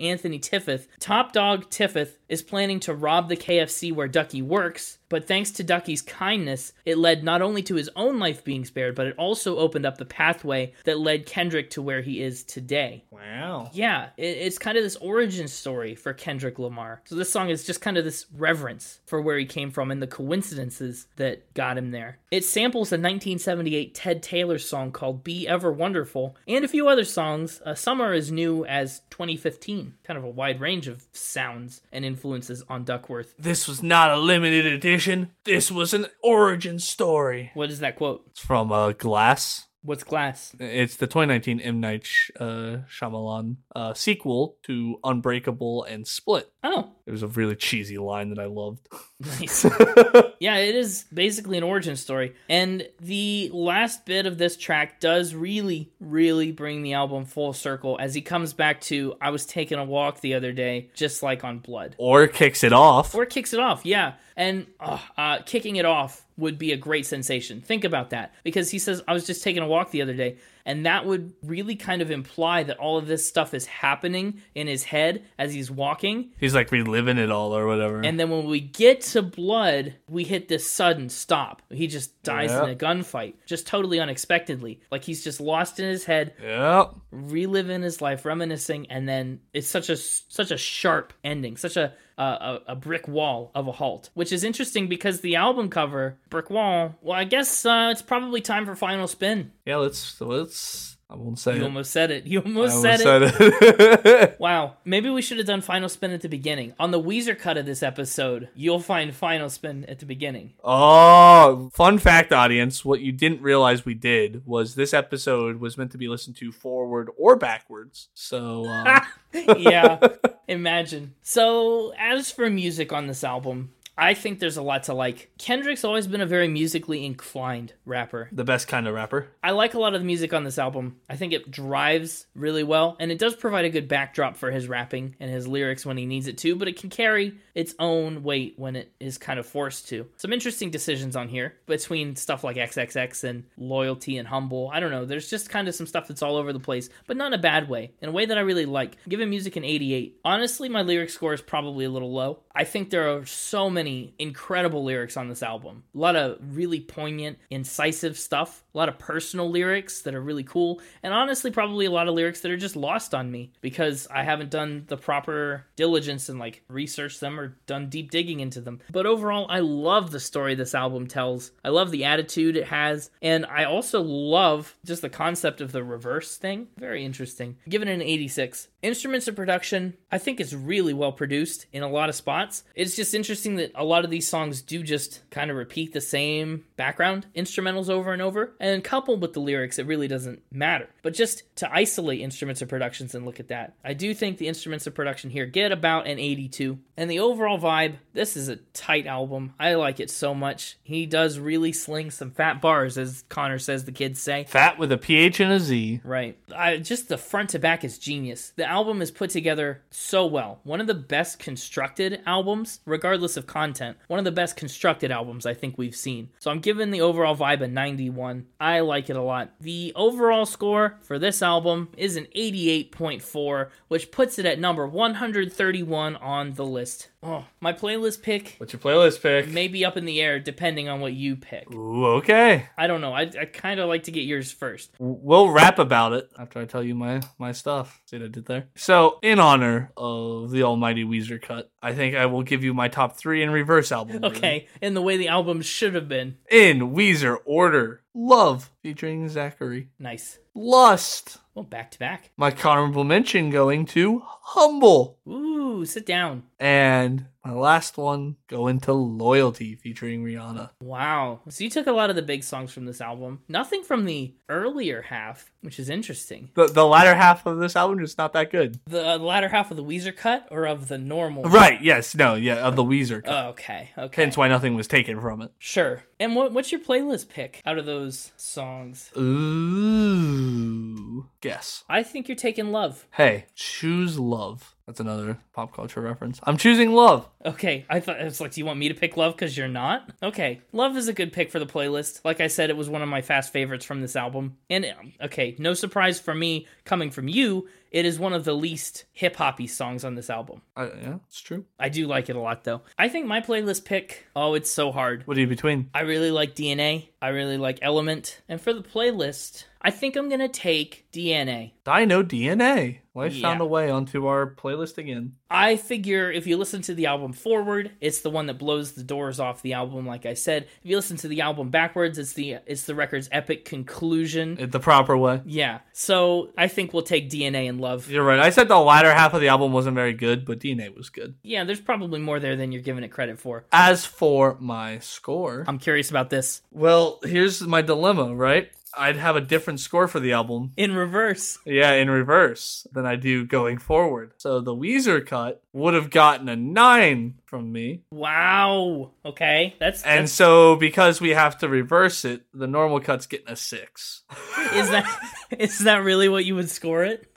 Anthony Tiffith. Top Dawg Tiffith is planning to rob the KFC where Ducky works, but thanks to Ducky's kindness, it led not only to his own life being spared, but it also opened up the pathway that led Kendrick to where he is today. Wow. Yeah, it, it's kind of this origin story for Kendrick Lamar. So this song is just kind of this reverence for where he came from and the coincidences that got him there. It samples a 1978 Ted Taylor song called "Be Ever Wonderful" and a few other songs. Uh, some are as new as 2015. Kind of a wide range of sounds and influences on Duckworth. This was not a limited edition. This was an origin story. What is that quote? It's from uh, Glass. What's glass? It's the 2019 M Night uh, Shyamalan uh, sequel to Unbreakable and Split. Oh, It was a really cheesy line that I loved. nice. [laughs] yeah, it is basically an origin story. And the last bit of this track does really, really bring the album full circle as he comes back to I was taking a walk the other day, just like on Blood. or kicks it off. Or kicks it off, yeah. And uh, uh, kicking it off would be a great sensation. Think about that. Because he says, I was just taking a walk the other day. And that would really kind of imply that all of this stuff is happening in his head as he's walking. He's like reliving it all or whatever. And then when we get to blood, we hit this sudden stop. He just dies Yeah. in a gunfight, just totally unexpectedly. Like he's just lost in his head, yep. reliving his life, reminiscing, and then it's such a such a sharp ending, such a a, a brick wall of a halt, which is interesting because the album cover, brick wall. Well, I guess uh, it's probably time for final spin. Yeah, let's let's I won't say You it. almost said it. You I almost almost said it. said it. [laughs] Wow. Maybe we should have done final spin at the beginning. On the Weezer cut of this episode, you'll find final spin at the beginning. oh, fun fact, audience! What you didn't realize we did was this episode was meant to be listened to forward or backwards. So uh, [laughs] yeah, [laughs] imagine. So, as for music on this album, I think there's a lot to like. Kendrick's always been a very musically inclined rapper. the best kind of rapper. I like a lot of the music on this album. I think it drives really well, and it does provide a good backdrop for his rapping and his lyrics when he needs it to, but it can carry its own weight when it is kind of forced to. Some interesting decisions on here between stuff like XXX and Loyalty and Humble. I don't know. There's just kind of some stuff that's all over the place, but not in a bad way, in a way that I really like. Given music an 88. Honestly, my lyric score is probably a little low. I think there are so many incredible lyrics on this album. A lot of really poignant, incisive stuff. A lot of personal lyrics that are really cool. And honestly, probably a lot of lyrics that are just lost on me because I haven't done the proper diligence and like researched them or done deep digging into them. But overall, I love the story this album tells. I love the attitude it has. And I also love just the concept of the reverse thing. Very interesting. Given an 86. Instruments of production, I think it's really well produced in a lot of spots. It's just interesting that a lot of these songs do just kind of repeat the same background instrumentals over and over, and coupled with the lyrics, it really doesn't matter. But just to isolate instruments of productions and look at that, I do think the instruments of production here get about an 82. And the overall vibe, this is a tight album. I like it so much. He does really sling some fat bars, as Connor says the kids say. Fat with a PH and a Z. Right. I, just the front to back is genius. The album is put together so well. One of the best constructed albums, regardless of content. One of the best constructed albums I think we've seen. So I'm giving the overall vibe a 91. I like it a lot. The overall score for this album is an 88.4, which puts it at number 131 on the list. Oh, my playlist pick What's your playlist pick? may be up in the air depending on what you pick. Ooh, okay. I don't know. I, I kind of like to get yours first. We'll rap about it after I tell you my my stuff. See what I did there? So, in honor of the almighty Weezer cut, I think I will give you my top three in reverse album. order. Okay, in the way the album should have been. In Weezer order. Love featuring Zacari. Nice. Lust. Well, back to back. My honorable mention going to Humble. Ooh, sit down. And my last one going to Loyalty featuring Rihanna. Wow. So you took a lot of the big songs from this album. Nothing from the earlier half, which is interesting. The the latter half of this album is not that good. Uh, the latter half of the Weezer cut or of the normal? Right, yes, no, yeah, of the Weezer cut. Oh, okay. Okay. Hence why nothing was taken from it. Sure. And what, what's your playlist pick out of those songs? Ooh. Guess. I think you're taking Love. Hey, choose love. That's another pop culture reference. I'm choosing love. Okay, I thought it's like, do you want me to pick Love because you're not? Okay, Love is a good pick for the playlist. Like I said, it was one of my fast favorites from this album. And um, okay, no surprise for me coming from you, it is one of the least hip hoppy songs on this album. I, yeah, it's true. I do like it a lot though. I think my playlist pick, oh, it's so hard. What are you between? I really like DNA. I really like Element. And for the playlist, I think I'm gonna take DNA. Dino DNA. Life Yeah. found a way onto our playlist again. I figure if you listen to the album forward, it's the one that blows the doors off the album. Like I said, if you listen to the album backwards, it's the it's the record's epic conclusion. It- the proper way. Yeah, so I think we'll take DNA and Love. You're right. I said the latter half of the album wasn't very good, but DNA was good. Yeah, there's probably more there than you're giving it credit for. As for my score, I'm curious about this well, here's my dilemma, right? I'd have a different score for the album. in reverse. Yeah, in reverse than I do going forward. So the Weezer cut would have gotten a nine from me. Wow. Okay, that's, And that's so because we have to reverse it, the normal cut's getting a six. [laughs] is that is that really what you would score it?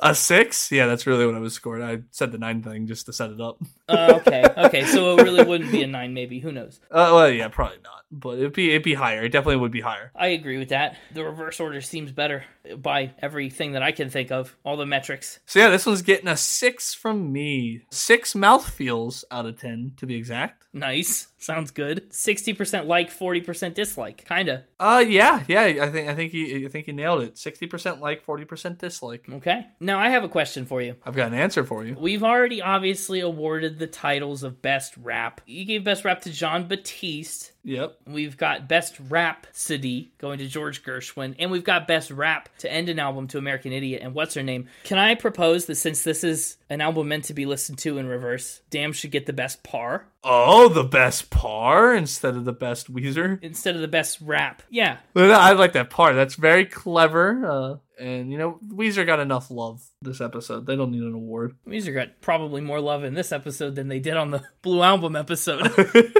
A six? Yeah, that's really what I was scored. I said the nine thing just to set it up. Uh, okay, okay, so it really wouldn't be a nine, maybe. Who knows? [laughs] Uh, well, yeah, probably not. But it'd be it'd be higher. It definitely would be higher. I agree with that. The reverse order seems better by everything that I can think of, all the metrics. So yeah, this one's getting a six from me. Six mouthfeels out of ten, to be exact. Nice. Sounds good. 60% like, 40% dislike. Kinda. Uh, yeah, yeah. I think I think you I think you nailed it. Sixty percent like, forty percent dislike. Okay. Now I have a question for you. I've got an answer for you. We've already obviously awarded the titles of Best Rap. You gave Best Rap to Jon Batiste. Yep. We've got Best Rap CD going to George Gershwin, and we've got Best Rap to end an album to American Idiot and what's her name. Can I propose that since this is an album meant to be listened to in reverse, Damn should get the best par Oh, the best par instead of the best Weezer. instead of the best rap? Yeah, no, I like that part. That's very clever. Uh, and you know, Weezer got enough love this episode. They don't need an award. Weezer got probably more love in this episode than they did on the [laughs] Blue Album episode. [laughs]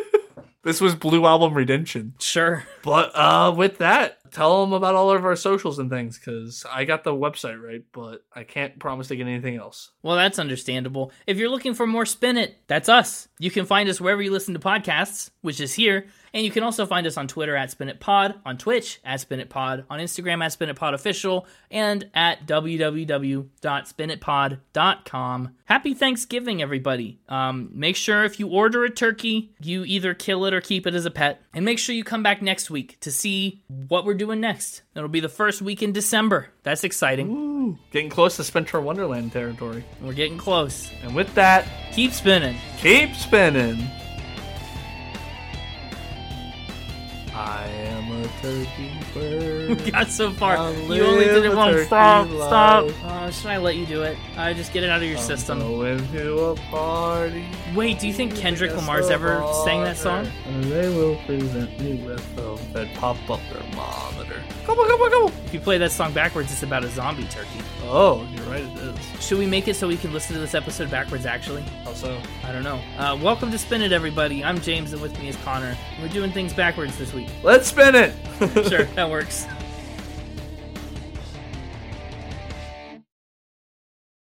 This was Blue Album Redemption. sure. But uh, with that, tell them about all of our socials and things because I got the website right, but I can't promise to get anything else. Well, that's understandable. If you're looking for more Spin It, that's us. You can find us wherever you listen to podcasts, which is here. And you can also find us on Twitter at Spin It Pod, on Twitch at Spin It Pod, on Instagram at Spin It Pod Official, and at www.spinitpod.com. Happy Thanksgiving, everybody. Um, make sure if you order a turkey, you either kill it or keep it as a pet. And make sure you come back next week to see what we're doing next. It'll be the first week in December. That's exciting. Ooh, getting close to Spinter Wonderland territory. We're getting close. And with that, Keep spinning. keep spinning. I am a a turkey bird. [laughs] We got so far. I You only did it once. turkey Stop. Stop. life. Uh, should I let you do it? Uh, just get it out of your I'm system. Going to a party. Wait, do you think Kendrick Lamar's the ever sang that song? And they will present me with a that pop up thermometer. Come on, come on, come on. If you play that song backwards, it's about a zombie turkey. Oh, you're right, it is. Should we make it so we can listen to this episode backwards, actually? Also, I don't know. Uh, welcome to Spin It, everybody. I'm James, and with me is Connor. We're doing things backwards this week. Let's spin it. Sure, [laughs] that works.